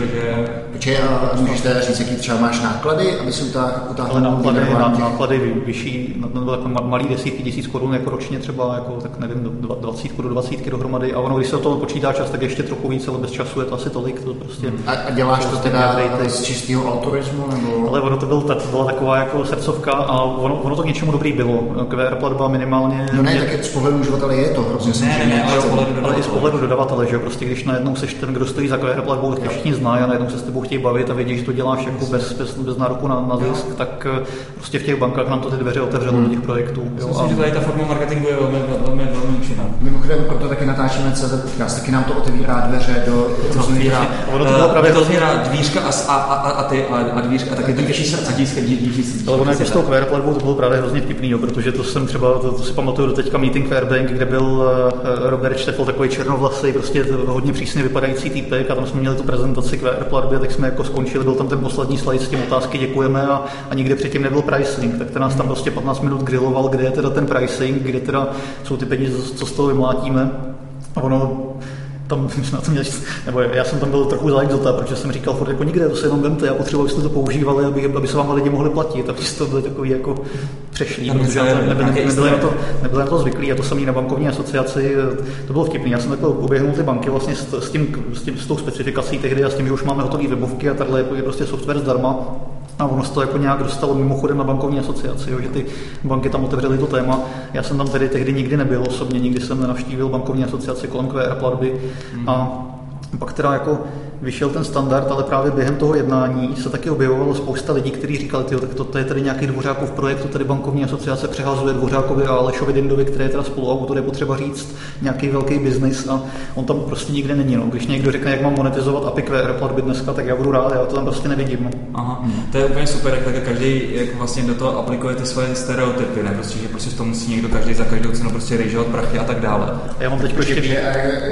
Počkej, a můžeš teda říct, jaký třeba máš náklady, aby si utáhl
náklady, na, náklady vyšší, na, na, jako malý desítky tisíc korun jako ročně třeba, jako, tak nevím, do 20 do 20 dohromady. A ono, když se o tom počítá čas, tak ještě trochu víc, ale bez času je to asi tolik. To prostě,
a, a děláš to teda z čistého autorismu? Nebo?
Ale ono to, byl, to byla taková jako srdcovka a ono, ono to k něčemu dobrý bylo. QR platba minimálně.
No ne, tak z pohledu uživatele je to hrozně
ne, ne, ne, ale, ale,
ale, i z pohledu dodavatele, že prostě když najednou seš ten, kdo stojí za QR platbou, tak všichni znají a najednou se s tebou chtějí bavit a vědí, že to děláš jako bez, bez, bez nároku na, na zisk, tak prostě v těch bankách nám to ty dveře otevřelo hmm. do těch projektů.
Jo, Myslím, a... že tady ta forma marketingu je velmi, velmi, velmi účinná.
Mimochodem, proto taky natáčíme CZ podcast, taky nám to otevírá dveře do
různých no, ono to bylo eh, právě to otevírá dvířka a, a, a, a, ty a, a dvířka, a taky to těší srdce, díší srdce.
Ale ono jako s tou QR platbou to bylo právě hrozně vtipný, jo, protože to jsem třeba, to, to si pamatuju do teďka meeting Fairbank, kde byl uh, Robert Štefel, takový černovlasý, prostě hodně přísně vypadající týpek a tam jsme měli tu prezentaci QR platby, tak jsme jako skončili, byl tam ten poslední slide s tím otázky, děkujeme a, a nikde předtím nebyl pricing, tak ten nás tam prostě 15 minut griloval, kde je teda ten pricing, kde teda jsou ty peníze, co z toho vymlátíme. A ono tam na to měli, nebo já jsem tam byl trochu za exota, protože jsem říkal furt jako nikde, to se jenom vemte, já potřebuji, abyste to používali, aby, aby se vám lidi mohli platit, aby to byly takový jako přešlý, protože nebyli, nebyli, nebyli, na to, nebyli na to zvyklí. A to samý na bankovní asociaci, to bylo vtipný. Já jsem takhle oběhnul ty banky vlastně s, s, tím, s, tím, s tou specifikací tehdy a s tím, že už máme hotové webovky a tady je prostě software zdarma, a ono se to jako nějak dostalo mimochodem na bankovní asociaci, jo, že ty banky tam otevřely to téma. Já jsem tam tedy tehdy nikdy nebyl osobně, nikdy jsem nenavštívil bankovní asociaci kolem QR platby. Hmm. A pak teda jako vyšel ten standard, ale právě během toho jednání se taky objevovalo spousta lidí, kteří říkali, tyjo, tak to, to je tady nějaký Dvořákov projektu, tady bankovní asociace přehazuje Dvořákovi a Alešovi Dindovi, který je teda spoluautor, je potřeba říct nějaký velký biznis a on tam prostě nikde není. No. Když někdo řekne, jak mám monetizovat API QR platby dneska, tak já budu rád, já to tam prostě nevidím. No.
Aha, to je úplně super, jak tak každý jak vlastně do toho aplikuje ty svoje stereotypy, ne? Prostě, že prostě to musí někdo každý za každou cenu prostě rýžovat prachy a tak dále.
A já mám teď ještě...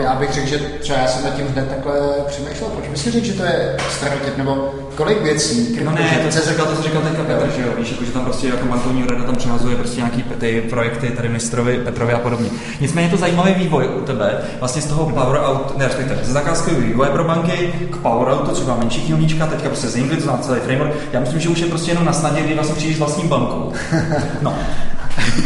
Já bych řekl, že třeba já jsem nad tím hned takhle přemýšlel, proč bys řekl, že to je stereotyp, nebo kolik věcí?
No ne, to, co říkal, to, co říkal teďka Petr, že jo, víš, jako, že tam prostě jako bankovní rada tam přehazuje prostě nějaký ty projekty, tady mistrovi, Petrovi a podobně. Nicméně je to zajímavý vývoj u tebe, vlastně z toho Power Out, ne, respektive ze zakázkového vývoje pro banky k Power Outu, třeba menší knihovnička, teďka prostě z English, to celý framework. Já myslím, že už je prostě jenom na snadě, kdy vlastně přijdeš vlastní bankou. No,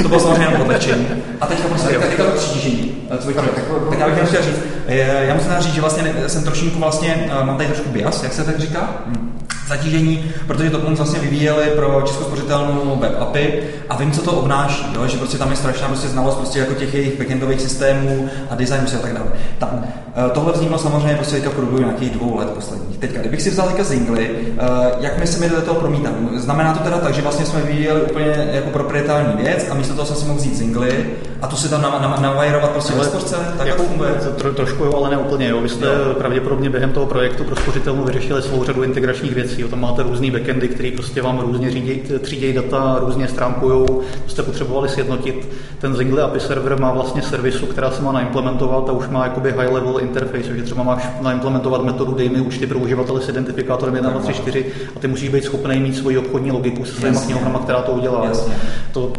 to bylo samozřejmě jenom odlečení. A teďka prostě teďka, teďka to přitížení. Co bych tak, tak já bych chtěl říct, já musím říct, že vlastně jsem trošku vlastně, eh, mám tady trošku bias, jak se tak říká? Hmm zatížení, protože to vlastně vyvíjeli pro Českou spořitelnou web API a vím, co to obnáší, jo? že prostě tam je strašná prostě znalost prostě jako těch jejich backendových systémů a designu a tak dále. Eh, tohle vzniklo samozřejmě prostě teďka v průběhu nějakých dvou let posledních. Teďka, kdybych si vzal teďka Zingly, eh, jak my se mi do toho promítám? Znamená to teda tak, že vlastně jsme vyvíjeli úplně jako proprietární věc a místo toho jsem si mohl vzít Zingly a tu si tam navajrovat prostě ve spořce? Tak jako, to funguje?
Tro, trošku jo, ale ne úplně. Jo. Vy jste jo. pravděpodobně během toho projektu pro spořitelnu vyřešili svou řadu integračních věcí věcí. Tam máte různé backendy, které prostě vám různě řídí, třídějí data, různě stránkují. Jste potřebovali sjednotit. Ten Zingle API server má vlastně servisu, která se má naimplementovat a už má jakoby high level interface, že třeba máš naimplementovat metodu dej mi účty pro uživatele s identifikátorem 1, 2, 3, 4 a ty musíš být schopný mít svoji obchodní logiku se svými knihovnama, která to udělá. Jasně. To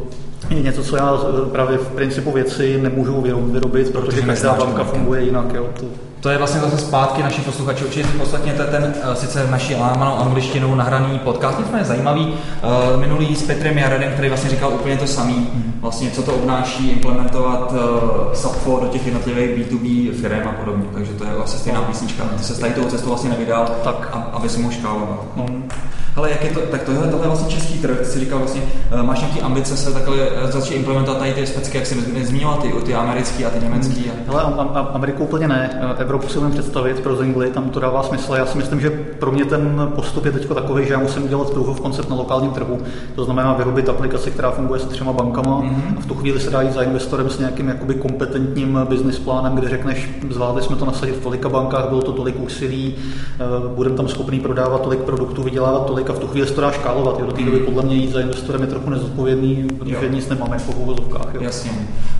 je něco, co já eh, právě v principu věci nemůžu vyrobit, protože, každá banka funguje jinak. Jo. To,
to je vlastně zase zpátky naši posluchači. Určitě poslechněte ten uh, sice naší lámanou angličtinou nahraný podcast, nicméně zajímavý. Uh, minulý s Petrem Jaredem, který vlastně říkal úplně to samý. Vlastně, co to obnáší implementovat SAPFO do těch jednotlivých B2B firm a podobně. Takže to je vlastně stejná písnička. Ty se tady tou cestou vlastně nevydal, tak. Aby si mohl škálovat. No. Ale jak je to, tak tohle, tohle je vlastně český trh, ty jsi říkal vlastně, máš nějaký ambice se takhle začít implementovat tady ty specky, jak jsi nezmínila ty, ty americký a ty německý. A...
Ale Ameriku úplně ne. Evropu si představit pro Zingli, tam to dává smysl. Já si myslím, že pro mě ten postup je teď takový, že já musím udělat proof of concept na lokálním trhu. To znamená vyrobit aplikaci, která funguje se třema bankama. Mm-hmm. A v tu chvíli se dá jít za investorem s nějakým jakoby kompetentním business plánem, kde řekneš, zvládli jsme to nasadit v tolika bankách, bylo to tolik úsilí, eh, budeme tam schopný prodávat tolik produktů, vydělávat tolik a v tu chvíli se to dá škálovat. Jo. Do té doby podle mě jít za investorem je trochu nezodpovědný, protože jo. nic nemáme po uvozovkách.
Jasně.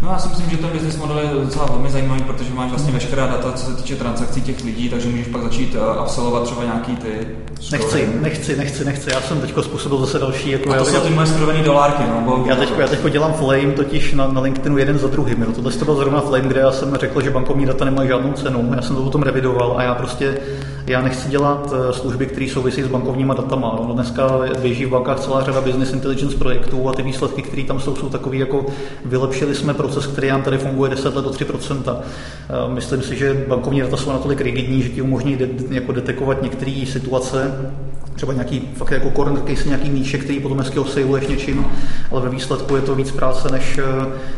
No já si myslím, že ten business model je docela velmi zajímavý, protože máš vlastně veškerá data, co se týče transakcí těch lidí, takže můžeš pak začít uh, absolvovat třeba nějaký ty
Nechci, nechci, nechci, nechci. Já jsem teď způsobil zase další. Jako
a to jsou ty moje skrovený dolárky, no. Bo...
Já teď já teďko dělám flame totiž na, na LinkedInu jeden za druhým. Jo. Tohle to byl zrovna flame, kde já jsem řekl, že bankovní data nemají žádnou cenu. Já jsem to potom revidoval a já prostě já nechci dělat eh, služby, které souvisí s bankovníma datama. No, dneska běží v bankách celá řada business intelligence projektů a ty výsledky, které tam jsou, jsou takové jako vylepšili jsme proces, který nám tady funguje 10 let do 3%. Eh, myslím si, že bankovní data jsou natolik rigidní, že ti umožní de- jako detekovat některé situace, třeba nějaký fakt jako corner case, nějaký níše, který potom hezky osejluješ něčím, ale ve výsledku je to víc práce než,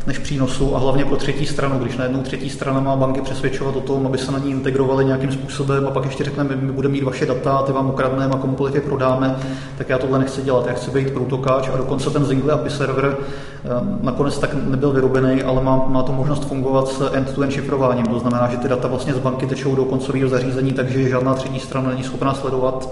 než přínosu a hlavně pro třetí stranu, když najednou třetí strana má banky přesvědčovat o tom, aby se na ní integrovali nějakým způsobem a pak ještě řekneme, my budeme mít vaše data, ty vám ukradneme a komukoliv je prodáme, tak já tohle nechci dělat. Já chci být protokáč a dokonce ten Zingle API server eh, nakonec tak nebyl vyrobený, ale má, má to možnost fungovat s end-to-end šifrováním. To znamená, že ty data vlastně z banky tečou do koncového zařízení, takže žádná třetí strana není schopná sledovat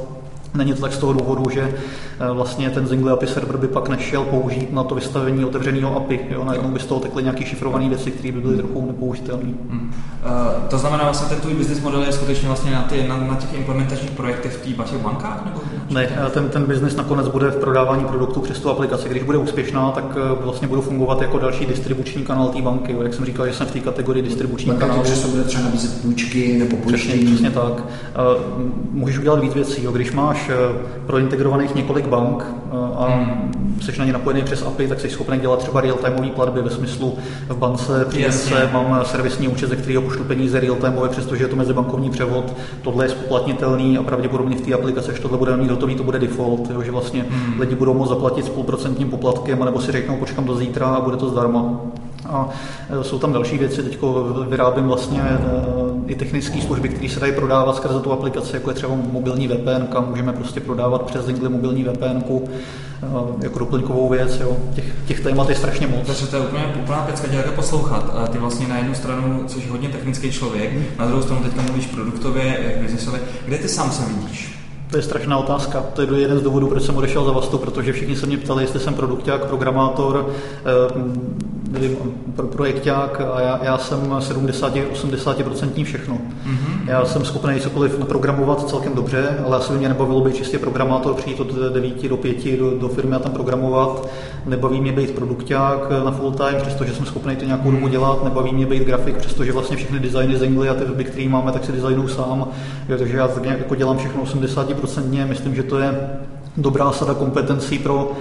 Není to tak z toho důvodu, že eh, vlastně ten Zingle API server by pak nešel použít na to vystavení otevřeného API. Jo? Najednou by z toho tekly nějaké šifrované věci, které by byly trochu nepoužitelné. Hmm.
Uh, to znamená, vlastně ten tvůj business model je skutečně vlastně na, ty, na, na těch implementačních projektech v těch bankách? Nebo
ne, eh, ten, ten business nakonec bude v prodávání produktů přes tu aplikaci. Když bude úspěšná, tak vlastně budu fungovat jako další distribuční kanál té banky. Jo? Jak jsem říkal, že jsem v té kategorii distribuční
kanál. že se bude třeba nabízet půjčky nebo
pojištění. Přesně, přesně tak. Uh, můžeš udělat víc věcí. Jo? Když máš Eh, prointegrovaných několik bank eh, a hmm. jsi na ně napojený přes API, tak jsi schopný dělat třeba real-timeové platby ve smyslu v bance, příjemce, mám servisní účet, ze kterého pošlu peníze real-timeové, přestože je to mezibankovní převod, tohle je spoplatnitelný a pravděpodobně v té aplikaci, až tohle bude mít hotový, to bude default, jo, že vlastně hmm. lidi budou moct zaplatit s půlprocentním poplatkem, nebo si řeknou, počkám do zítra a bude to zdarma. A jsou tam další věci, teď vyrábím vlastně i technické služby, které se dají prodávat skrze tu aplikaci, jako je třeba mobilní VPN, kam můžeme prostě prodávat přes Zingli mobilní VPN e, jako doplňkovou věc. Jo. Těch, těch témat je strašně moc.
Takže to je úplně úplná pecka tě poslouchat. Ty vlastně na jednu stranu jsi hodně technický člověk, na druhou stranu teďka mluvíš produktově, biznesově. Kde ty sám se vidíš?
To je strašná otázka. To je jeden z důvodů, proč jsem odešel za Vastu, protože všichni se mě ptali, jestli jsem produkták, programátor, eh, nevím, pro projekták a já, já jsem 70-80% všechno. Mm-hmm. Já jsem schopný cokoliv naprogramovat celkem dobře, ale asi mě nebavilo být čistě programátor, přijít od 9 do 5 do, do firmy a tam programovat. Nebaví mě být produkták na full time, přestože jsem schopný to nějakou dobu dělat. Nebaví mě být grafik, přestože vlastně všechny designy z Engly a ty weby, které máme, tak si designuju sám. Takže já tak nějak jako dělám všechno 80%. Myslím, že to je dobrá sada kompetencí pro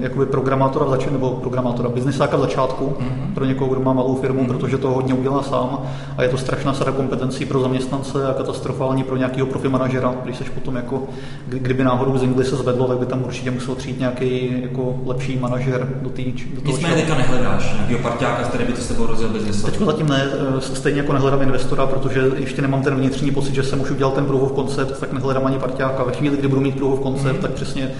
jakoby programátora v začátku, nebo programátora, biznesáka v začátku, mm-hmm. pro někoho, kdo má malou firmu, mm-hmm. protože to hodně udělá sám a je to strašná sada kompetencí pro zaměstnance a katastrofální pro nějakého profi manažera, když seš potom jako, kdyby náhodou z Ingli se zvedlo, tak by tam určitě musel přijít nějaký jako lepší manažer do, tý, do
toho. Nicméně teďka nehledáš nějakého parťáka, který by to s tebou rozjel biznes.
Teď zatím ne, eh, stejně jako nehledám investora, protože ještě nemám ten vnitřní pocit, že jsem už udělal ten proof of concept, tak nehledám ani parťáka. Ve chvíli, kdy budu mít proof of concept, mm-hmm. tak přesně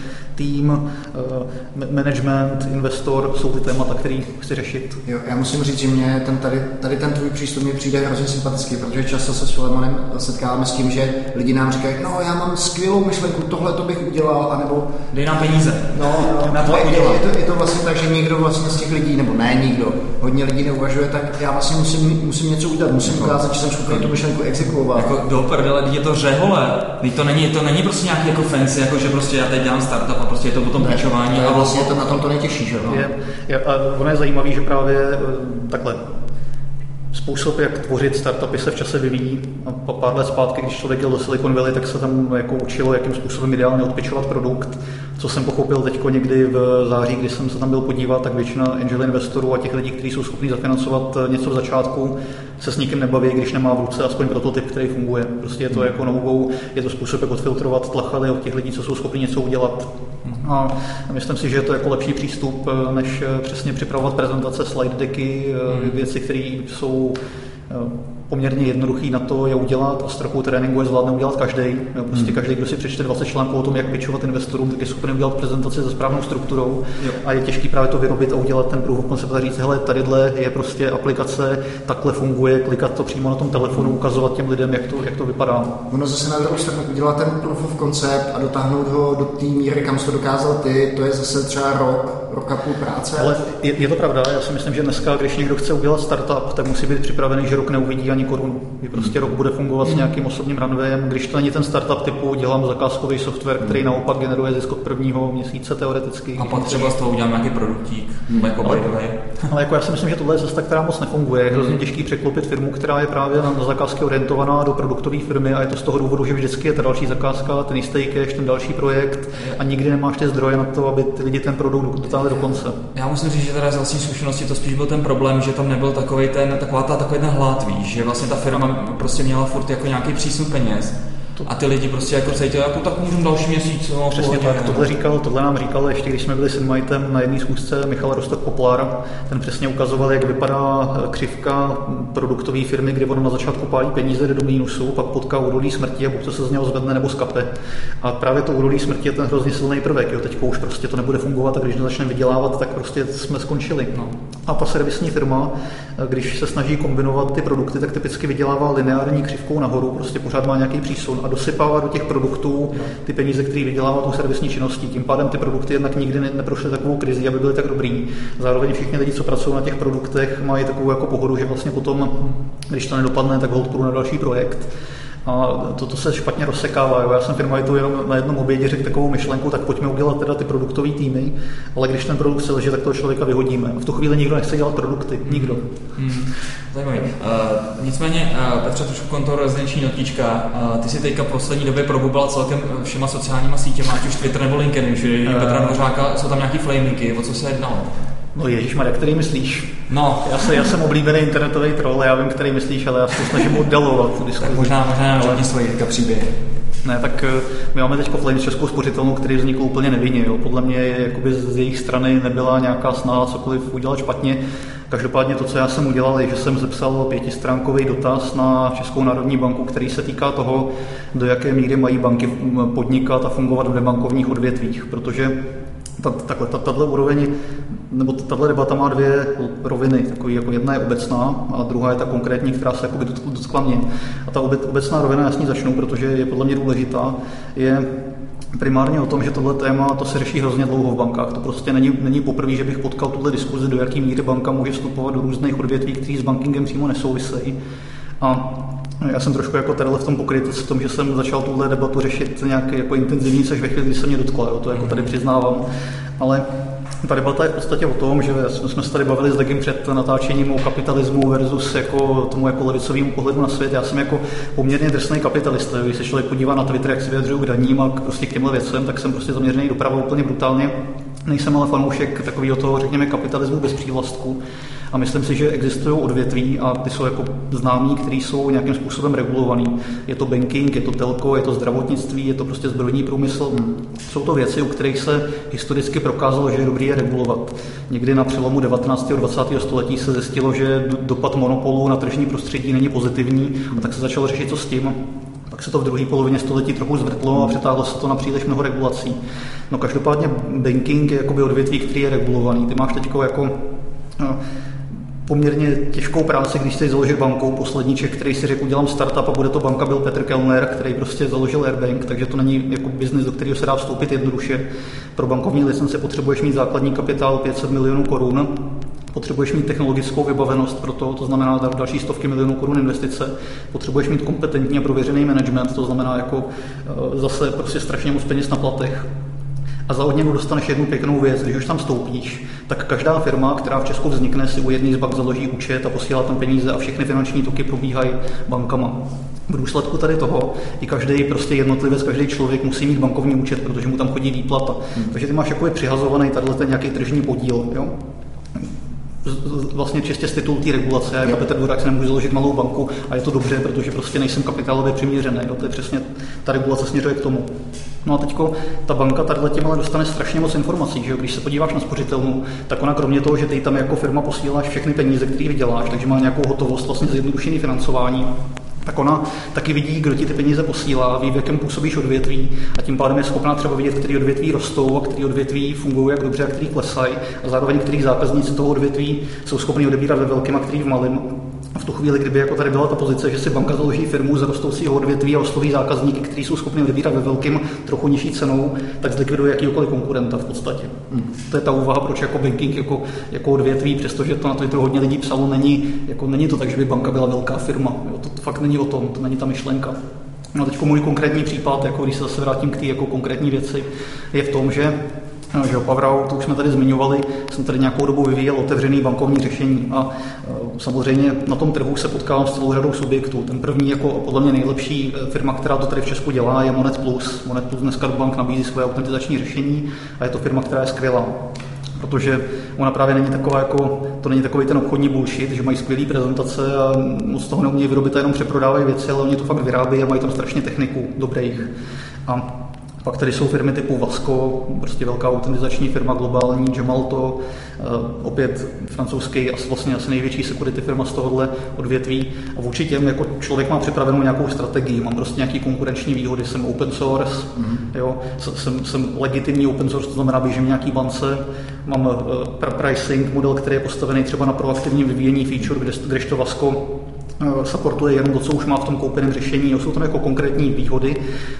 tým, eh, management, investor jsou ty témata, které chci řešit.
Jo, já musím říct, že mě ten tady, tady ten tvůj přístup mi přijde hrozně sympatický, protože často se s Filimonem setkáváme s tím, že lidi nám říkají, no já mám skvělou myšlenku, tohle to bych udělal, anebo...
Dej nám peníze.
No, no na to je, je, to, je to vlastně tak, že někdo vlastně z těch lidí, nebo ne nikdo, hodně lidí neuvažuje, tak já vlastně musím, musím něco udělat, musím jako, ukázat, že jsem schopný tu myšlenku exekuovat.
Jako do prdele, je to řehole. To není, to není prostě nějaký jako fancy, jako že prostě já teď dělám startup a prostě je to potom pičování
to je vlastně to na tom to nejtěžší, že
no? Je, je, a ono je zajímavé, že právě eh, takhle způsob, jak tvořit startupy se v čase vyvíjí. A pár let zpátky, když člověk jel do Silicon Valley, tak se tam jako učilo, jakým způsobem ideálně odpičovat produkt. Co jsem pochopil teď někdy v září, když jsem se tam byl podívat, tak většina angel investorů a těch lidí, kteří jsou schopni zafinancovat něco v začátku, se s nikým nebaví, když nemá v ruce aspoň prototyp, který funguje. Prostě je to jako novou, je to způsob, jak odfiltrovat tlachady od těch lidí, co jsou schopni něco udělat. A myslím si, že je to jako lepší přístup, než přesně připravovat prezentace, slide decky, hmm. věci, které jsou poměrně jednoduchý na to je udělat a s trochu tréninku je zvládne udělat každý. Prostě hmm. každý, kdo si přečte 20 článků o tom, jak pičovat investorům, tak je schopen udělat prezentaci se správnou strukturou jo. a je těžký právě to vyrobit a udělat ten proof of concept a říct, hele, tadyhle je prostě aplikace, takhle funguje, klikat to přímo na tom telefonu, ukazovat těm lidem, jak to, jak to vypadá.
Ono zase na druhou stranu udělat ten proof of concept a dotáhnout ho do té míry, kam jsi to dokázal ty, to je zase třeba rok, rok a půl práce.
Ale je, je, to pravda, já si myslím, že dneska, když někdo chce udělat startup, tak musí být připravený, že rok neuvidí ani korunu. Že prostě rok bude fungovat s nějakým osobním runwayem. Když to není ten startup typu, dělám zakázkový software, který naopak generuje zisk od prvního měsíce teoreticky.
A pak třeba z toho udělám nějaký produktík, jako
ale, ale jako já si myslím, že tohle je cesta, která moc nefunguje. Je hrozně těžký překlopit firmu, která je právě na, na zakázky orientovaná do produktové firmy a je to z toho důvodu, že vždycky je ta další zakázka, ten jistý cash, ten další projekt a nikdy nemáš ty zdroje na to, aby ty lidi ten produkt dotáhli do konce.
Já musím říct, že teda z vlastní zkušenosti to spíš byl ten problém, že tam nebyl takový ten, taková ta, takový ten hlad, víš, že vlastně ta firma prostě měla furt jako nějaký přísun peněz a ty lidi prostě jako cítili, jako tak můžu další měsíc. No,
Přesně pohodě, tak, tohle, říkal, tohle nám říkal ještě, když jsme byli s Inmitem na jedné schůzce Michal Rostok Poplar, ten přesně ukazoval, jak vypadá křivka produktové firmy, kdy ono na začátku pálí peníze do mínusu, pak potká údolí smrti a buď to se z něho zvedne nebo skape. A právě to údolí smrti je ten hrozně silný prvek. Jo. Teď už prostě to nebude fungovat a když začne vydělávat, tak prostě jsme skončili. No. A ta servisní firma, eh, když se snaží kombinovat ty produkty, tak typicky vydělává lineární křivkou nahoru, prostě pořád má nějaký přísun a dosypává do těch produktů ty peníze, které vydělává tu servisní činností. Tím pádem ty produkty jednak nikdy ne, neprošly takovou krizi, aby byly tak dobrý. Zároveň všichni lidi, co pracují na těch produktech, mají takovou jako pohodu, že vlastně potom, když to nedopadne, tak hold na další projekt. A toto se špatně rozsekává. Jo. Já jsem firmajtu jenom na jednom obědě řekl takovou myšlenku, tak pojďme udělat teda ty produktové týmy, ale když ten produkt se leží, tak toho člověka vyhodíme. A v tu chvíli nikdo nechce dělat produkty. Nikdo. Hmm.
Zajímavý. Uh, nicméně, uh, Petře, trošku kontor rezidenční notička. Uh, ty si teďka v poslední době probubala celkem všema sociálníma sítěma, ať už Twitter nebo LinkedIn, že uh, Petra Nořáka, jsou tam nějaký flamingy, o co se jednalo?
No Ježíš Maria, který myslíš?
No.
Já, se, já jsem oblíbený internetový troll, já vím, který myslíš, ale já se snažím oddalovat tu diskuzi.
možná, možná nám svoji příběhy.
Ne, tak eh, my máme teď Flames Českou spořitelnu, který vznikl úplně nevinně. Jo. Podle mě jakoby z jejich strany nebyla nějaká snaha cokoliv udělat špatně. Každopádně to, co já jsem udělal, je, že jsem zepsal pětistránkový dotaz na Českou národní banku, který se týká toho, do jaké míry mají banky podnikat a fungovat v nebankovních odvětvích, protože takhle, tato úroveň, nebo tato debata má dvě roviny. Takový, jako jedna je obecná a druhá je ta konkrétní, která se jakoby dotkla mě. A ta obecná rovina, já s ní začnu, protože je podle mě důležitá, je primárně o tom, že tohle téma to se řeší hrozně dlouho v bankách. To prostě není, není poprvé, že bych potkal tuhle diskuzi, do jaký míry banka může vstupovat do různých odvětví, které s bankingem přímo nesouvisejí. A já jsem trošku jako tady v tom pokryt v tom, že jsem začal tuhle debatu řešit nějak jako intenzivní, což ve chvíli, kdy se mě dotkla, jo, to jako tady přiznávám. Ale ta debata je v podstatě o tom, že jsme se tady bavili s Degim před natáčením o kapitalismu versus jako tomu jako levicovému pohledu na svět. Já jsem jako poměrně drsný kapitalista. Když se člověk podívá na Twitter, jak se vyjadřují k daním a prostě k těmhle věcem, tak jsem prostě zaměřený doprava úplně brutálně. Nejsem ale fanoušek takového toho, řekněme, kapitalismu bez přívlastku. A myslím si, že existují odvětví a ty jsou jako známí, které jsou nějakým způsobem regulovaný. Je to banking, je to telko, je to zdravotnictví, je to prostě zbrojní průmysl. Jsou to věci, u kterých se historicky prokázalo, že je dobrý je regulovat. Někdy na přelomu 19. a 20. století se zjistilo, že dopad monopolu na tržní prostředí není pozitivní a tak se začalo řešit, co s tím. Pak se to v druhé polovině století trochu zvrtlo a přetáhlo se to na příliš mnoho regulací. No každopádně banking je jakoby odvětví, který je regulovaný. Ty máš teď jako no, poměrně těžkou práci, když jsi založil banku. Poslední Čech, který si řekl, udělám startup a bude to banka, byl Petr Kellner, který prostě založil Airbank, takže to není jako biznis, do kterého se dá vstoupit jednoduše. Pro bankovní licence potřebuješ mít základní kapitál 500 milionů korun, potřebuješ mít technologickou vybavenost pro to, to znamená další stovky milionů korun investice, potřebuješ mít kompetentní a prověřený management, to znamená jako eh, zase prostě strašně moc peněz na platech a za odměnu dostaneš jednu pěknou věc, když už tam stoupíš, tak každá firma, která v Česku vznikne, si u jedné z bank založí účet a posílá tam peníze a všechny finanční toky probíhají bankama. V důsledku tady toho i každý prostě jednotlivec, každý člověk musí mít bankovní účet, protože mu tam chodí výplata. Hmm. Takže ty máš jako přihazovaný tady ten nějaký tržní podíl. Jo? Vlastně čistě z titulu té regulace. Jako Petr Durák si nemůžu založit malou banku a je to dobře, protože prostě nejsem kapitálově přiměřený. Jo? To je přesně, ta regulace směřuje k tomu. No a teďko ta banka tady tím ale dostane strašně moc informací, že jo? když se podíváš na spořitelnu, tak ona kromě toho, že ty tam jako firma posíláš všechny peníze, které vyděláš, takže má nějakou hotovost, vlastně zjednodušený financování, tak ona taky vidí, kdo ti ty peníze posílá, ví, v jakém působíš odvětví a tím pádem je schopná třeba vidět, který odvětví rostou a který odvětví fungují jak dobře a který klesají. A zároveň který zákazníci toho odvětví jsou schopni odebírat ve velkém a který v malém v tu chvíli, kdyby jako tady byla ta pozice, že si banka založí firmu z rostoucího odvětví a osloví zákazníky, kteří jsou schopni vybírat ve velkým trochu nižší cenou, tak zlikviduje jakýkoliv konkurenta v podstatě. Hmm. To je ta úvaha, proč jako banking jako, jako odvětví, přestože to na to hodně lidí psalo, není, jako není to tak, že by banka byla velká firma. Jo, to, to, fakt není o tom, to není ta myšlenka. No teď můj konkrétní případ, jako když se zase vrátím k té jako konkrétní věci, je v tom, že No, že Pavrau, to už jsme tady zmiňovali, jsem tady nějakou dobu vyvíjel otevřený bankovní řešení a samozřejmě na tom trhu se potkávám s celou řadou subjektů. Ten první, jako podle mě nejlepší e, firma, která to tady v Česku dělá, je Monet Plus. Monet Plus dneska bank nabízí svoje autentizační řešení a je to firma, která je skvělá protože ona právě není taková jako, to není takový ten obchodní bullshit, že mají skvělé prezentace a moc toho neumějí vyrobit a jenom přeprodávají věci, ale oni to fakt vyrábějí a mají tam strašně techniku dobrých. A pak tady jsou firmy typu Vasco, prostě velká autentizační firma globální, Gemalto, eh, opět francouzský a vlastně asi největší security firma z tohohle odvětví. A vůči těm jako člověk má připravenou nějakou strategii, mám prostě nějaký konkurenční výhody, jsem open source, mm-hmm. jo, jsem, jsem legitimní open source, to znamená běžím nějaký bance, mám uh, pricing model, který je postavený třeba na proaktivním vyvíjení feature, kde, kdežto Vasco Eh, supportuje jenom to, co už má v tom koupeném řešení. Jsou tam jako konkrétní výhody.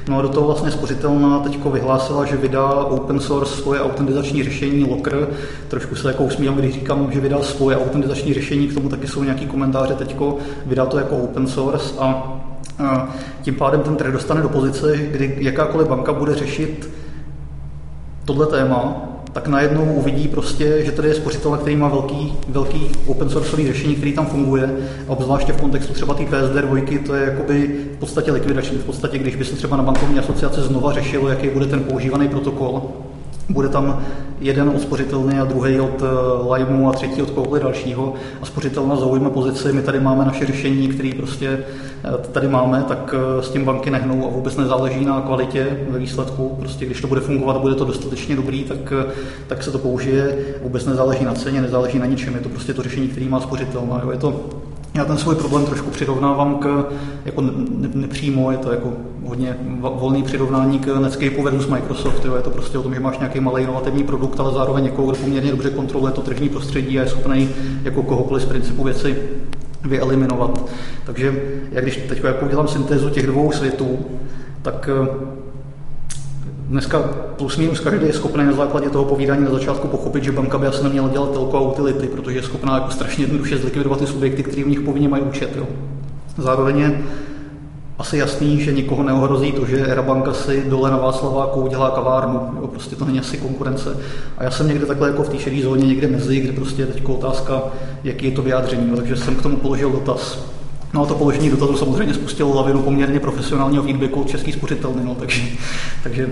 No a do toho vlastně spořitelná teď vyhlásila, že vydá open source svoje autentizační řešení Locker. Trošku se jako usmívám, když říkám, že vydá svoje autentizační řešení, k tomu taky jsou nějaký komentáře teďko. Vydá to jako open source a tím pádem ten trh dostane do pozice, kdy jakákoliv banka bude řešit tohle téma, tak najednou uvidí prostě, že tady je spořitel, který má velký, velký open source řešení, který tam funguje, a obzvláště v kontextu třeba té PSD dvojky, to je jakoby v podstatě likvidační. V podstatě, když by se třeba na bankovní asociaci znova řešilo, jaký bude ten používaný protokol, bude tam jeden od spořitelny a druhý od eh, Limeu a třetí od kohokoliv dalšího a spořitelna zaujme pozici, my tady máme naše řešení, které prostě eh, tady máme, tak eh, s tím banky nehnou a vůbec nezáleží na kvalitě ve výsledku. Prostě když to bude fungovat bude to dostatečně dobrý, tak, tak se to použije. Vůbec nezáleží na ceně, nezáleží na ničem. Je to prostě to řešení, který má spořitelna. Je to já ten svůj problém trošku přirovnávám k, jako nepřímo, je to jako hodně volný přirovnání k Netscapeu versus Microsoft. Jo. Je to prostě o tom, že máš nějaký malý inovativní produkt, ale zároveň někoho, kdo poměrně dobře kontroluje to tržní prostředí a je schopný jako kohokoliv z principu věci vyeliminovat. Takže jak když teď jako udělám syntézu těch dvou světů, tak Dneska plus minus každý je schopný na základě toho povídání na začátku pochopit, že banka by asi neměla dělat telko a utility, protože je schopná jako strašně jednoduše zlikvidovat ty subjekty, které v nich povinně mají účet. Jo. Zároveň je asi jasný, že nikoho neohrozí to, že Erabanka si dole na Václaváku udělá kavárnu. Jo, prostě to není asi konkurence. A já jsem někde takhle jako v té šedé zóně, někde mezi, kde prostě je teď otázka, jaký je to vyjádření. Jo, takže jsem k tomu položil dotaz. No a to položení dotazu samozřejmě spustilo lavinu poměrně profesionálního feedbacku od český spořitelny, no, takže, takže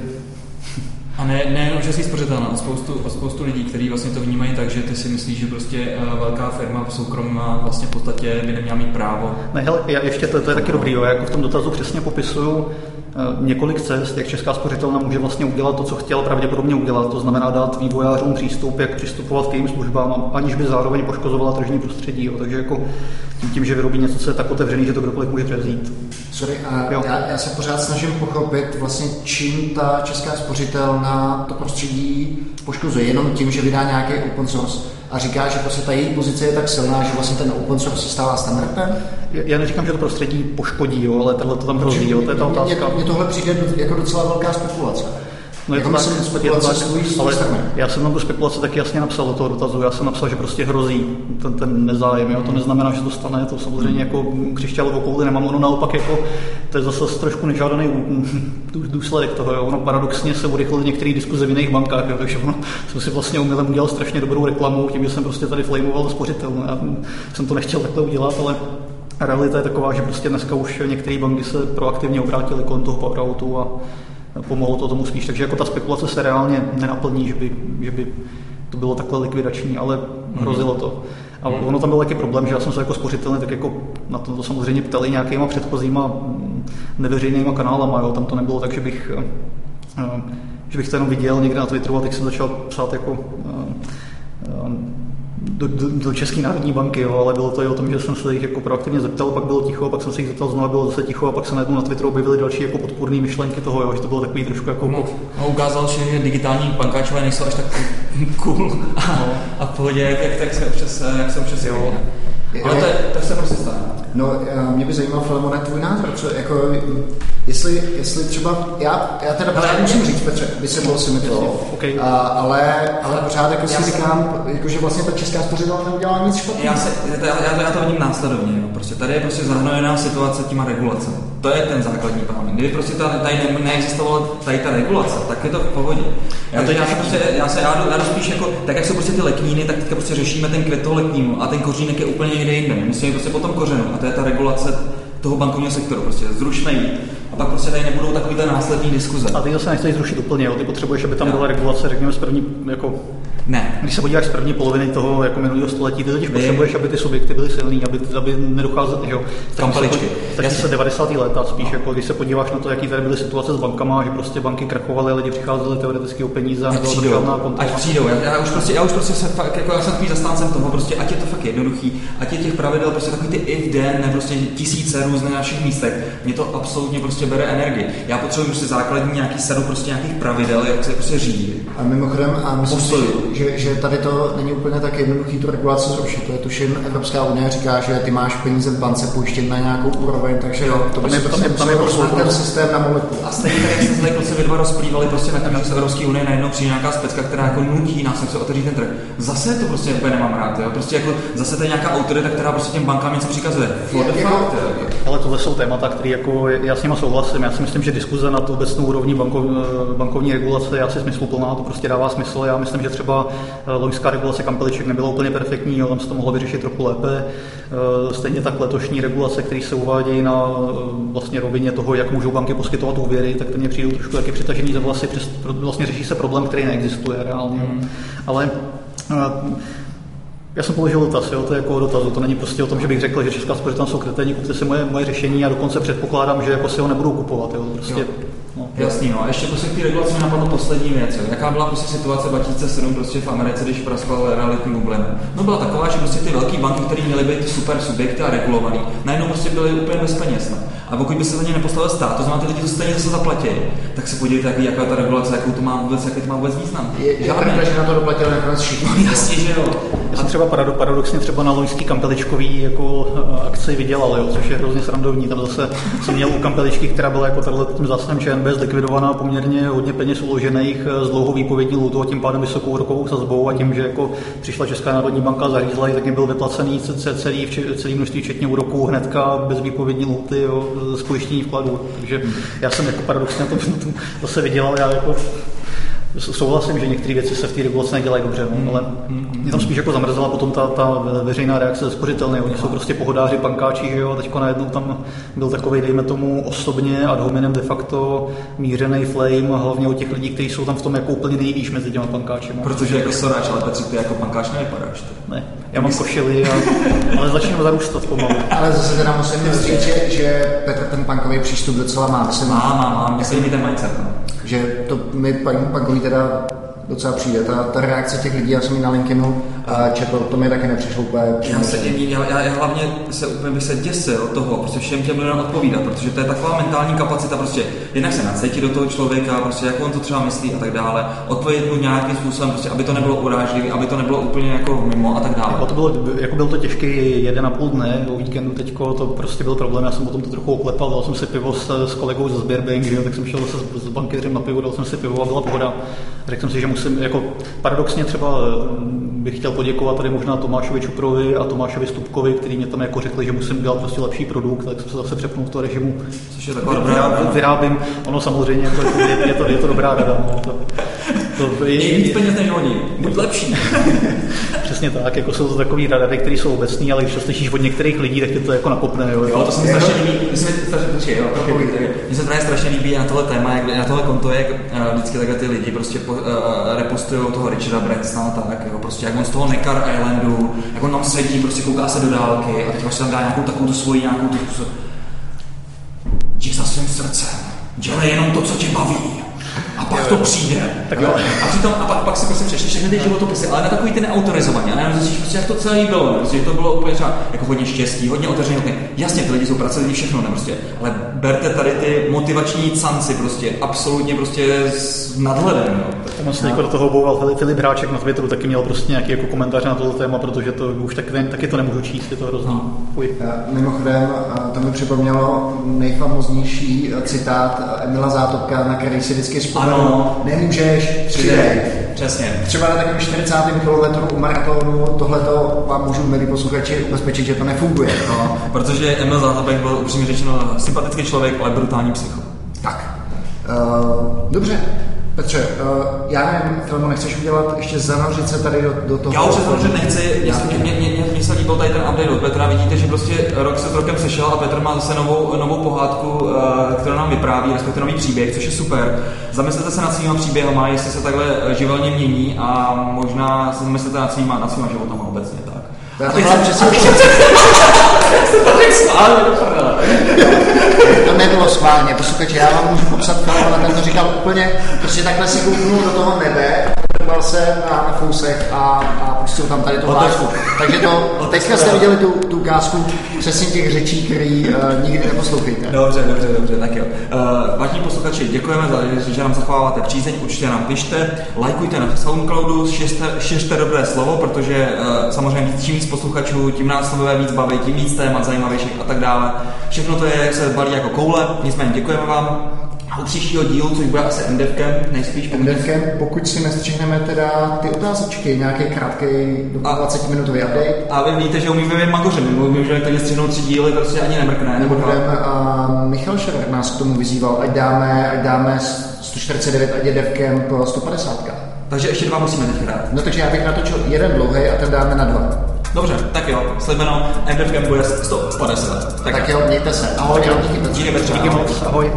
a ne, nejenom český spořitelná, spoustu, spoustu lidí, kteří vlastně to vnímají tak, že ty si myslíš, že prostě uh, velká firma soukromá vlastně v podstatě by neměla mít právo.
Ne, hele, já ještě to, to je taky dobrý, jo, jako v tom dotazu přesně popisuju, Eh, několik cest, jak Česká spořitelna může vlastně udělat to, co chtěla pravděpodobně udělat. To znamená dát vývojářům přístup, jak přistupovat k jejím službám, aniž by zároveň poškozovala tržní prostředí. Jo. Takže jako tím, tím, že vyrobí něco, co je tak otevřený, že to kdokoliv může převzít.
Sorry, a já, já, se pořád snažím pochopit vlastně, čím ta Česká spořitelna to prostředí poškozuje. Jenom tím, že vydá nějaký open source a říká, že prostě ta její pozice je tak silná, že vlastně ten open source se stává standardem?
Já neříkám, že to prostředí poškodí, jo, ale tohle to tam hrozí, jo, to je ta otázka.
Mně tohle přijde jako docela velká spekulace.
No je to tak, je to tak, ale já jsem tam tu spekulaci taky jasně napsal do toho dotazu. Já jsem napsal, že prostě hrozí ten, ten nezájem. Jo? To neznamená, že to stane, to samozřejmě jako křišťálovou kouli nemám. Ono naopak jako, to je zase trošku nežádaný důsledek toho. Jo? Ono paradoxně se urychlily některé diskuze v jiných bankách, jo? takže ono, jsem si vlastně umělem udělal strašně dobrou reklamu tím, že jsem prostě tady flamoval spořitelnu. Já jsem to nechtěl takhle udělat, ale realita je taková, že prostě dneska už některé banky se proaktivně obrátily kolem toho poweroutu a pomohlo to tomu spíš. Takže jako ta spekulace se reálně nenaplní, že by, že by to bylo takhle likvidační, ale hrozilo to. A ono tam byl taky problém, že já jsem se jako spořitelný, tak jako na to, to samozřejmě ptali nějakýma předchozíma mm, neveřejnýma kanálama, jo. tam to nebylo tak, že bych, eh, že bych to jenom viděl někde na Twitteru a teď jsem začal psát jako eh, eh, do, do, do České národní banky, jo, ale bylo to i o tom, že jsem se jich jako proaktivně zeptal, pak bylo ticho, pak jsem se jich zeptal znovu, bylo zase ticho a pak se najednou na Twitteru objevily další jako podpůrné myšlenky toho, jo, že to bylo takový trošku jako
No, no ukázal, že digitální bankáčové nejsou až tak cool a, a v pohodě, jak, jak, jak se občas, jak se občas jo. Ale to, je- to se prostě stane.
No, eh, mě by zajímal, Filemone, tvůj názor, co, jako, jestli, jestli třeba, já, já teda pořád musím říct, Petře, vysvětlil si mi to,
OK.
a, ale, ale pořád jako
Já
si
jsem-
říkám, jako, že vlastně ta česká spořitelna neudělala nic špatného.
Já, se, já, já, to, já to vidím následovně. Jo. Prostě tady je prostě zahnojená situace těma regulacemi. To je ten základní problém. Kdyby prostě ta, tady ne, neexistovala tady ta regulace, tak je to v pohodě. Já, to, já, se prostě, já, se, já, já spíš jako, tak jak jsou prostě ty lekníny, tak teďka prostě řešíme ten květ toho leknínu a ten kořínek je úplně někde jinde. Musíme prostě po tom kořenu to je ta regulace toho bankovního sektoru. Prostě zrušme ji pak prostě tady nebudou takovýhle následní diskuze.
A ty zase nechceš zrušit úplně, jo? ty potřebuješ, aby tam byla regulace, řekněme, z první, jako,
Ne,
když se podíváš z první poloviny toho jako minulého století, ty totiž potřebuješ, aby ty subjekty byly silný, aby, aby nedocházelo, že jo,
Kampeličky.
stačí
Jasně.
se 90. léta, spíš jako, když se podíváš na to, jaký tady byly situace s bankama, že prostě banky krachovaly, lidi přicházeli teoreticky o peníze a nebyla žádná kontrola.
ať přijdou. Já, já, už prostě, já už prostě se fakt, jako já jsem takový zastáncem toho, prostě ať je to fakt jednoduchý, ať je těch pravidel prostě takový ty if then, ne prostě tisíce různých na všech místech. Mě to absolutně prostě bere energii. Já potřebuji prostě základní nějaký sadu prostě nějakých pravidel, jak se prostě řídí.
A mimochodem, a myslím si, že, že tady to není úplně tak jednoduchý tu regulaci zrušit. To je tuším, Evropská unie říká, že ty máš peníze v bance půjčit na nějakou úroveň, takže
Jo,
to
tam
by
je-
se
tam je-
prostě
tam je prostě-
ten systém na molekulu.
A stejně tak, jak se zde kluci vy dva rozplývali prostě na tom, že z Evropské unie najednou přijde nějaká specka, která jako nutí nás, jak se otevřít ten trh. Zase to prostě úplně nemám rád, jo. Prostě jako zase to je nějaká autorita, která prostě těm bankám něco přikazuje. For the
Jako-
fact.
Ale tohle jsou témata, které jako, já s nimi souhlasím. Já si myslím, že diskuze na tu obecnou úrovni bankov, bankovní regulace je asi smysluplná, to prostě dává smysl. Já myslím, že třeba eh, loňská regulace kampeliček nebyla úplně perfektní, jo, tam se to mohlo vyřešit trochu lépe. Eh, Stejně tak letošní regulace, které se uvádějí na eh, vlastně rovině toho, jak můžou banky poskytovat úvěry, tak to mě přijdou trošku taky přitažený za vlasy. Vlastně řeší se problém, který neexistuje reálně. jo. Ale já jsem položil dotaz, jo, to je jako dotazu, to není prostě o tom, že bych řekl, že česká spořitelna jsou kreténi, kupte si moje, moje řešení a dokonce předpokládám, že jako si ho nebudou kupovat, jo, prostě,
Jo.
no.
Jasný, no. A ještě prostě k té regulaci mě napadlo poslední věc. Jo. Jaká byla prostě situace 2007 prostě v Americe, když praskla realitní bublina? No byla taková, že prostě ty velké banky, které měly být super subjekty a regulovaný, najednou prostě byly úplně bez peněz. No. A pokud by se za ně nepostavil stát, to znamená, ty lidi to stejně zase zaplatí, tak se podívejte, jaký, jaká ta regulace, jakou to má vůbec, jaký to má vůbec význam.
Je, je pravda, že na to doplatili nakonec všichni.
No, jasně, že jo.
Já jsem třeba parado, paradoxně třeba na loňský kampeličkový jako eh, akci vydělal, jo, což je hrozně srandovní. Tam zase jsem měl u kampeličky, která byla jako tady tím zásahem ČNB zlikvidovaná poměrně hodně peněz uložených eh, s dlouhou výpovědní lůtou a tím pádem vysokou rokovou sazbou a tím, že jako přišla Česká národní banka zařízla, tak jim byl vyplacený ce- ce- celý, celý množství včetně úroků hnedka bez výpovědní jo, z pojištění vkladů. Takže já jsem jako paradoxně to, to zase vydělal, já jako Souhlasím, že některé věci se v té regulaci nedělají dobře, no, ale mě tam spíš jako zamrzela potom ta, ta veřejná reakce ze spořitelny. Oni jsou prostě pohodáři, pankáči, že jo, a teďko najednou tam byl takový, dejme tomu, osobně ad hominem de facto mířený flame, a hlavně u těch lidí, kteří jsou tam v tom jako úplně nejvýš mezi těma pankáči.
Protože jako soráč, ale Petře, ty jako pankáč nevypadáš. ty.
Ne, já mám košily, a, ale začínám zarůstat pomalu.
Ale zase teda musím říct, že, že Petr ten punkový přístup docela má. Myslím,
Má, má, má, líbí ten mindset. No.
Že to mi pan- punkový teda docela přijde. Ta, ta reakce těch lidí, já jsem ji na LinkedInu uh, četl, to mi taky nepřišlo úplně
Já, se, já, já, já, hlavně se úplně bych se děsil toho, prostě všem těm lidem odpovídat, protože to je taková mentální kapacita, prostě jednak se nacítit do toho člověka, prostě jak on to třeba myslí a tak dále, odpovědět mu nějakým způsobem, prostě, aby to nebylo urážlivé, aby to nebylo úplně jako mimo a tak dále.
Jako to bylo, jako byl to těžký jeden a půl dne, o víkendu teďko to prostě byl problém, já jsem potom to trochu oklepal, dal jsem si pivo s, s kolegou ze Sberbank, že jo, tak jsem šel zase s bankéřem na pivo, dal jsem si pivo a byla pohoda. Řekl jsem si, že musím, jako paradoxně třeba bych chtěl poděkovat tady možná Tomášovi Čuprovi a Tomášovi Stupkovi, který mě tam jako řekli, že musím dělat prostě lepší produkt, tak jsem se zase přepnul v toho režimu.
Což je taková
vyrábím, ono samozřejmě jako je, je, to, je to dobrá rada. No, to,
to je, je víc peněz než oni, buď lepší.
Přesně tak, jako jsou to takové rady, které jsou obecné, ale když to slyšíš od některých lidí, tak tě to jako nakopne.
Jo, jo to se mi strašně líbí, mně se strašně, se právě strašně líbí na tohle téma, jak na tohle konto, jak uh, vždycky takhle ty lidi prostě uh, repostují toho Richarda Bransona tak, jo, prostě jak on z toho Neckar Islandu, jak on tam sedí, prostě kouká se do dálky a teď vlastně tam dá nějakou takovou tu svoji, nějakou tu, jdi za svým srdcem, dělej jenom to, co tě baví pak to přijde. Tak jo. A, přitom, a pak, pak si prostě přečteš všechny ty životopisy, ale na takový ty neautorizovaný. A ne, zjistíš prostě, jak to celé bylo. Ne? Prostě to bylo úplně třeba jako hodně štěstí, hodně otevřený Jasně, ty lidi jsou pracovní všechno, ne, prostě. Ale berte tady ty motivační canci prostě absolutně prostě s nadhledem. Jo.
Tak moc jako do toho bouval Filip Hráček na Twitteru, taky měl prostě nějaký jako komentář na tohle téma, protože to už tak, taky to nemůžu číst, je to hrozný. No.
Mimochodem, to mi připomnělo nejfamoznější citát Emila Zátopka, na který si vždycky vzpomínám ano. nemůžeš, přidej.
Přesně.
Třeba na takovém 40. kilometru u maratonu tohleto vám můžu, milí posluchači, ubezpečit, že to nefunguje.
No, protože Emil Zátopek byl upřímně řečeno sympatický člověk, ale brutální psycho.
Tak. Uh, dobře, Petře, uh, já nevím, Filmo, nechceš udělat ještě zanořit se tady do, do toho?
Já už se zanořit nechci, mě, mě, mě, mě, se líbil tady ten update od Petra, vidíte, že prostě rok se rokem sešel a Petr má zase novou, novou pohádku, uh, kterou nám vypráví, respektive nový příběh, což je super. Zamyslete se nad svýma příběhama, jestli se takhle živelně mění a možná se zamyslete nad svýma, nad svýma životama obecně, tak.
Já to mám přesně to nebylo schválně, posluchači, já vám můžu popsat ale ten to říkal úplně, prostě takhle si kouknul do toho nebe, podíval se na, na fousech a, a pustil tam tady tu hlášku. Takže to, teďka jste viděli tu, tu ukázku přesně těch řečí, který uh, nikdy neposlouchejte.
Dobře, dobře, dobře, tak jo. Uh, vážení posluchači, děkujeme za že nám zachováváte přízeň, určitě nám pište, lajkujte na Soundcloudu, šiřte, šiřte dobré slovo, protože uh, samozřejmě čím víc posluchačů, tím nás bude víc bavit, tím víc témat zajímavějších a tak dále. Všechno to je, se balí jako koule, nicméně děkujeme vám. A u příštího dílu, což bude asi MDFkem, nejspíš.
MDFkem, pokud si nestřihneme teda ty otázečky, nějaký krátký 20 minutový update.
A vy víte, že umíme jen magoře, my umíme, že tady střihnout tři díly, prostě ani nemrkne.
Nebo a Michal Šever nás k tomu vyzýval, ať dáme, ať dáme 149 a je devkem po 150.
Takže ještě dva musíme teď hrát.
No takže já bych natočil jeden dlouhý a ten dáme na dva.
Dobře, tak jo, slibeno, MDFkem bude 150.
Tak, tak jo, mějte se.
Ahoj, díky, díky, díky, díky moc, ahoj.